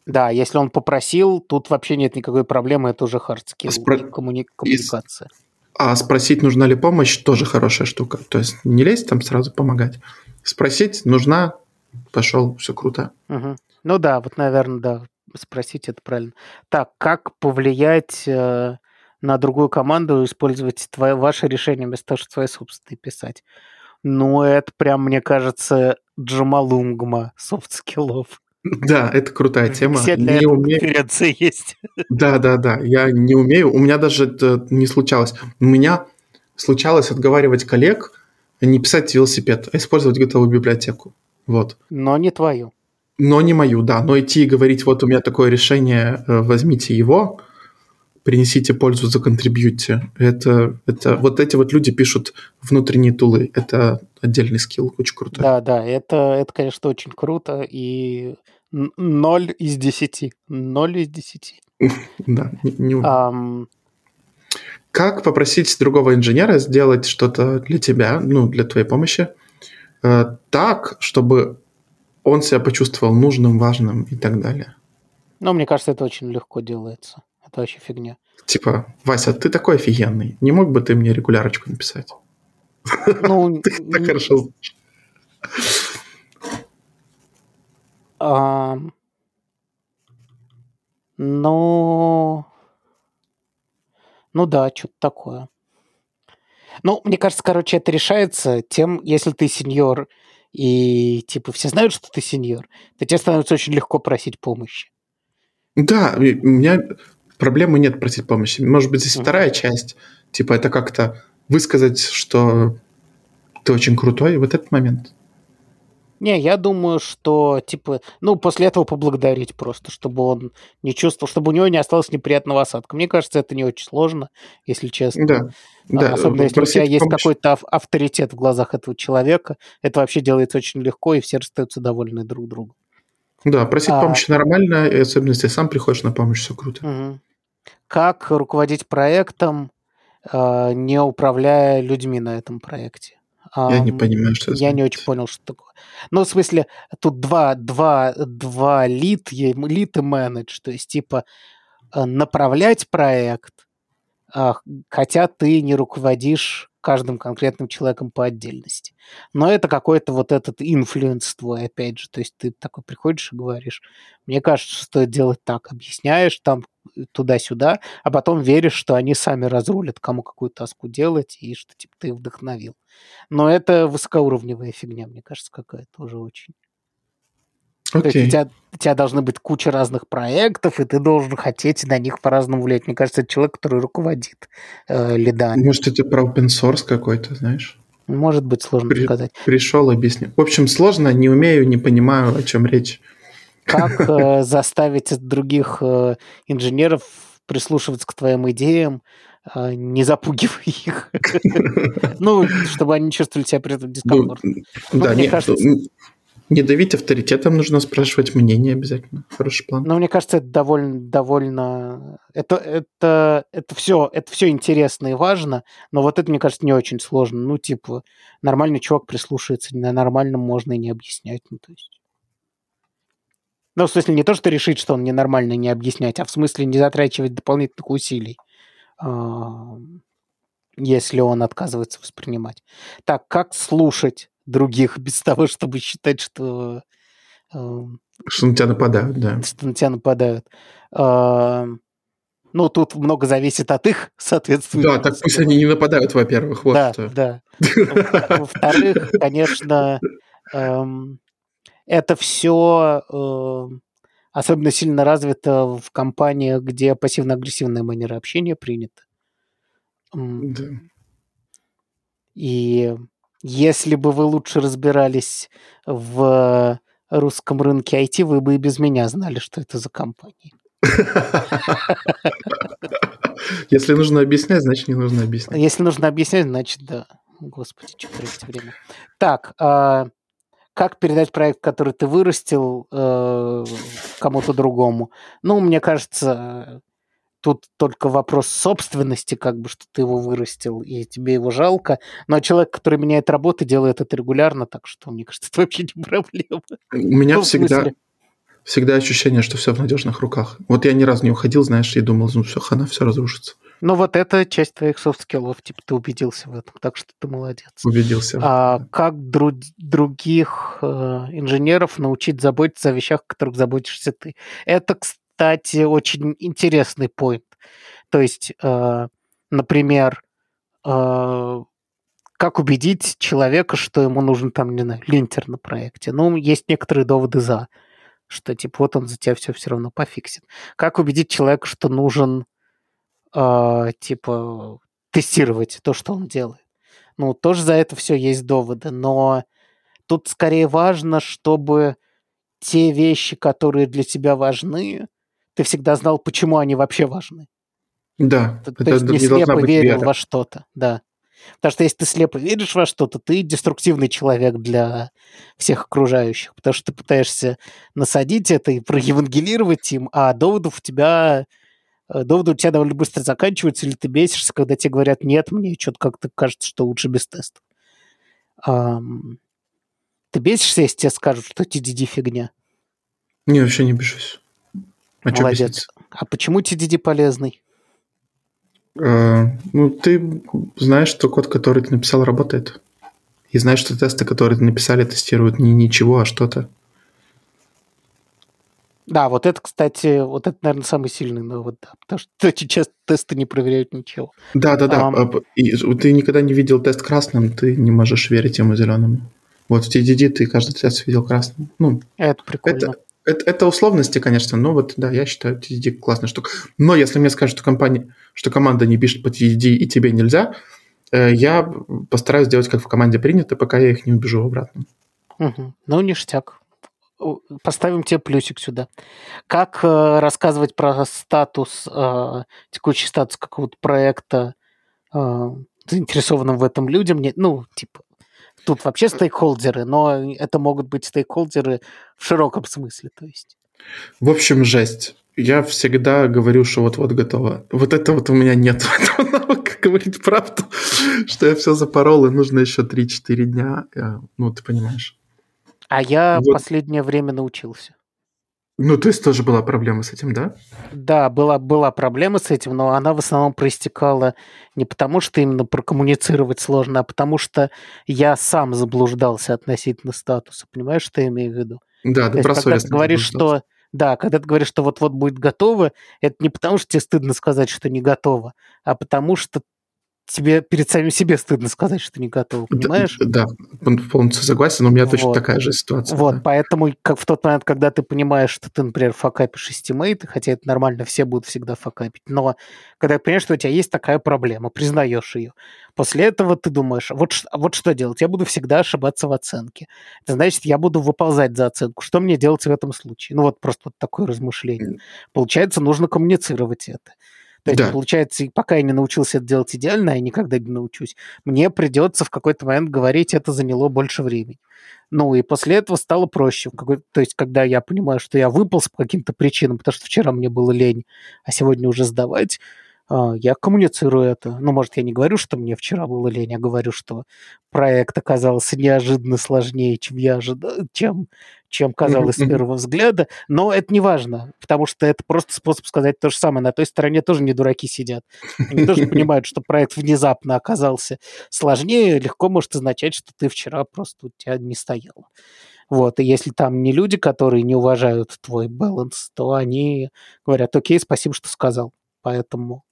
Да, если он попросил, тут вообще нет никакой проблемы, это уже хардскилл, Спро... коммуни... коммуникация. А спросить, нужна ли помощь, тоже хорошая штука. То есть не лезть там сразу помогать. Спросить, нужна, пошел, все круто. Угу. Ну да, вот, наверное, да, спросить это правильно. Так, как повлиять э, на другую команду, использовать твое, ваше решение вместо того, чтобы свои собственные писать? Ну, это прям, мне кажется, Джомолунгма софт-скиллов. Да, это крутая тема. Все для не этого умею... конференции есть. Да, да, да. Я не умею. У меня даже это не случалось. У меня случалось отговаривать коллег не писать велосипед, а использовать готовую библиотеку. Вот. Но не твою. Но не мою, да. Но идти и говорить, вот у меня такое решение, э, возьмите его, принесите пользу, законтрибьюйте. Это, это, вот эти вот люди пишут внутренние тулы. Это отдельный скилл, очень круто. Да, да, это, это, конечно, очень круто. И ноль из десяти. Ноль из десяти. Да, не Как попросить другого инженера сделать что-то для тебя, ну, для твоей помощи, Э, так, чтобы он себя почувствовал нужным, важным и так далее. Ну, мне кажется, это очень легко делается. Это вообще фигня. Типа, Вася, ты такой офигенный. Не мог бы ты мне регулярочку написать? Ну, ты так хорошо А, ну, ну да, что-то такое. Ну, мне кажется, короче, это решается тем, если ты сеньор, и типа все знают, что ты сеньор, то тебе становится очень легко просить помощи. Да, у меня проблемы нет просить помощи. Может быть, здесь uh-huh. вторая часть, типа это как-то высказать, что ты очень крутой в этот момент. Не, я думаю, что, типа, ну, после этого поблагодарить просто, чтобы он не чувствовал, чтобы у него не осталось неприятного осадка. Мне кажется, это не очень сложно, если честно. Да. А, да. Особенно если у тебя есть какой-то авторитет в глазах этого человека. Это вообще делается очень легко, и все остаются довольны друг другом. Да, просить а... помощи нормально, и особенно если сам приходишь на помощь, все круто. Угу. Как руководить проектом, а, не управляя людьми на этом проекте? Я не понимаю, что это Я не очень понял, что такое. Ну, в смысле, тут два, два, два лид, лид и менедж, то есть, типа, э, направлять проект, а, хотя ты не руководишь каждым конкретным человеком по отдельности. Но это какой-то вот этот influence твой, опять же. То есть ты такой приходишь и говоришь, мне кажется, стоит делать так. Объясняешь там туда-сюда, а потом веришь, что они сами разрулят, кому какую таску делать, и что типа ты вдохновил. Но это высокоуровневая фигня, мне кажется, какая-то уже очень. Okay. То есть у тебя, у тебя должны быть куча разных проектов, и ты должен хотеть на них по-разному влиять. Мне кажется, это человек, который руководит э, лидами. Может, это про open source какой-то, знаешь? Может быть, сложно При, сказать. Пришел, объяснил. В общем, сложно, не умею, не понимаю, о чем речь. Как э, заставить других э, инженеров прислушиваться к твоим идеям, э, не запугивая их. Ну, чтобы они чувствовали себя при этом дискомфортно. Ну, да, мне кажется... Не давить авторитетом, нужно спрашивать мнение обязательно. Хороший план. Но мне кажется, это довольно, довольно, это, это, это все, это все интересно и важно, но вот это, мне кажется, не очень сложно. Ну, типа, нормальный чувак прислушается, на нормальном можно и не объяснять, ну, то есть. Ну, в смысле, не то, что решить, что он ненормальный, не объяснять, а в смысле не затрачивать дополнительных усилий, а, если он отказывается воспринимать. Так, как слушать? Других без того, чтобы считать, что... Э, что на тебя нападают, да. Что на тебя нападают. Ну, тут много зависит от их, соответственно. Да, так пусть они не нападают, во-первых. Вот да, что. да. Во-вторых, конечно, эм, это все э, особенно сильно развито в компаниях, где пассивно-агрессивная манера общения принята. Да. И если бы вы лучше разбирались в русском рынке IT, вы бы и без меня знали, что это за компания. Если нужно объяснять, значит не нужно объяснять. Если нужно объяснять, значит да. Господи, что тратить время. Так, а как передать проект, который ты вырастил, э, кому-то другому? Ну, мне кажется, Тут только вопрос собственности, как бы, что ты его вырастил, и тебе его жалко. Но человек, который меняет работы, делает это регулярно, так что, мне кажется, это вообще не проблема. У меня ну, всегда, всегда ощущение, что все в надежных руках. Вот я ни разу не уходил, знаешь, и думал, ну все, хана, все разрушится. Ну вот это часть твоих софт-скиллов, типа ты убедился в этом, так что ты молодец. Убедился. А как дру- других э, инженеров научить заботиться о вещах, о которых заботишься ты? Это, кстати, кстати, очень интересный point. То есть, э, например, э, как убедить человека, что ему нужен там, не знаю, линтер на проекте. Ну, есть некоторые доводы за, что типа вот он за тебя все все равно пофиксит. Как убедить человека, что нужен э, типа тестировать то, что он делает. Ну, тоже за это все есть доводы, но тут скорее важно, чтобы те вещи, которые для тебя важны, ты всегда знал, почему они вообще важны. Да. То, это, то есть не слепо верил во что-то, да. Потому что если ты слепо веришь во что-то, ты деструктивный человек для всех окружающих, потому что ты пытаешься насадить это и проевангелировать им, а доводов у тебя э, доводы у тебя довольно быстро заканчиваются, или ты бесишься, когда тебе говорят, нет, мне что-то как-то кажется, что лучше без тестов. Um, ты бесишься, если тебе скажут, что TDD фигня? Не, вообще не бешусь. А Молодец. А почему TDD полезный? А, ну, ты знаешь, что код, который ты написал, работает. И знаешь, что тесты, которые ты написали, тестируют не ничего, а что-то. Да, вот это, кстати, вот это, наверное, самый сильный довод, да, потому что очень часто тесты не проверяют ничего. Да, да, да. Um, и ты никогда не видел тест красным, ты не можешь верить ему зеленому. Вот в TDD ты каждый тест видел красным. Ну, это прикольно. Это, это, это условности, конечно, но вот да, я считаю TDD классная штука. Но если мне скажут, что компания, что команда не пишет по TDD и тебе нельзя, э, я постараюсь сделать, как в команде принято, пока я их не убежу обратно. Угу. Ну, ништяк поставим тебе плюсик сюда. Как э, рассказывать про статус, э, текущий статус какого-то проекта э, заинтересованным в этом людям? Не, ну, типа, тут вообще стейкхолдеры, но это могут быть стейкхолдеры в широком смысле, то есть. В общем, жесть. Я всегда говорю, что вот-вот готово. Вот это вот у меня нет этого навыка говорить правду, что я все запорол, и нужно еще 3-4 дня. Э, ну, ты понимаешь. А я вот. последнее время научился. Ну, то есть тоже была проблема с этим, да? Да, была, была проблема с этим, но она в основном проистекала не потому, что именно прокоммуницировать сложно, а потому что я сам заблуждался относительно статуса. Понимаешь, что я имею в виду? Да, ты про когда ты говоришь, что да, когда ты говоришь, что вот-вот будет готово, это не потому, что тебе стыдно сказать, что не готово, а потому что тебе перед самим себе стыдно сказать, что не готов, понимаешь? Да, да полностью согласен, но у меня вот. точно такая же ситуация. Вот, да. поэтому как в тот момент, когда ты понимаешь, что ты, например, факапишь эстимейты, хотя это нормально, все будут всегда факапить, но когда ты понимаешь, что у тебя есть такая проблема, признаешь ее, после этого ты думаешь, вот, вот что делать, я буду всегда ошибаться в оценке. Это значит, я буду выползать за оценку. Что мне делать в этом случае? Ну вот просто вот такое размышление. Получается, нужно коммуницировать это. То есть, да. получается, пока я не научился это делать идеально, я никогда не научусь, мне придется в какой-то момент говорить, это заняло больше времени. Ну, и после этого стало проще. То есть, когда я понимаю, что я выполз по каким-то причинам, потому что вчера мне было лень, а сегодня уже сдавать, а, я коммуницирую это. Ну, может, я не говорю, что мне вчера было лень, я говорю, что проект оказался неожиданно сложнее, чем я ожидал, чем, чем казалось с первого взгляда, но это не важно, потому что это просто способ сказать то же самое. На той стороне тоже не дураки сидят. Они тоже понимают, что проект внезапно оказался сложнее, легко может означать, что ты вчера просто у тебя не стоял. Вот, и если там не люди, которые не уважают твой баланс, то они говорят, окей, спасибо, что сказал. Поэтому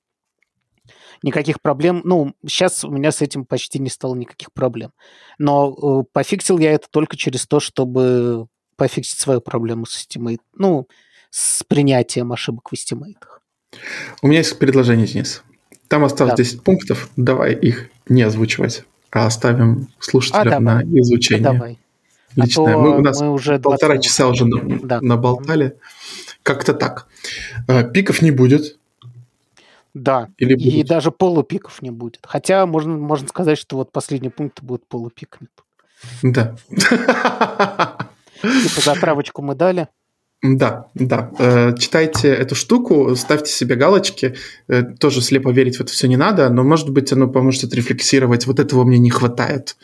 никаких проблем. Ну, сейчас у меня с этим почти не стало никаких проблем. Но э, пофиксил я это только через то, чтобы пофиксить свою проблему с Estimate. Ну, с принятием ошибок в эстимейтах. У меня есть предложение, Денис. Там осталось да. 10 пунктов. Давай их не озвучивать, а оставим слушателям а, на изучение. А, давай. Личное. А мы, у нас мы уже полтора часа уже да. наболтали. Как-то так. Э, пиков не будет. Да, Или будет? и даже полупиков не будет. Хотя можно, можно сказать, что вот последний пункт будет полупиками. Да. Типа затравочку мы дали. Да, да. Э, читайте эту штуку, ставьте себе галочки. Э, тоже слепо верить в это все не надо, но, может быть, оно поможет отрефлексировать. Вот этого мне не хватает.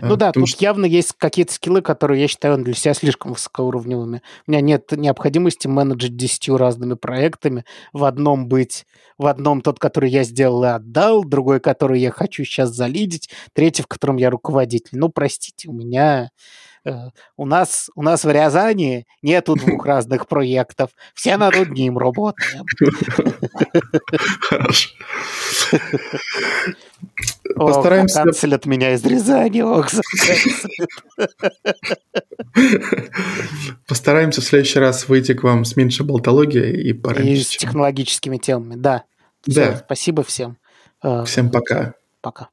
Ну да, тут что... явно есть какие-то скиллы, которые я считаю для себя слишком высокоуровневыми. У меня нет необходимости менеджить десятью разными проектами, в одном быть, в одном тот, который я сделал и отдал, другой, который я хочу сейчас залидить, третий, в котором я руководитель. Ну, простите, у меня Э, у нас, у нас в Рязани нету двух разных проектов. Все над одним работаем. Хорошо. Постараемся... Канцелят меня из Рязани. Ох, Постараемся в следующий раз выйти к вам с меньшей болтологией и пораньше. И с технологическими темами, да. да. Спасибо всем. Э, всем пока. Пока.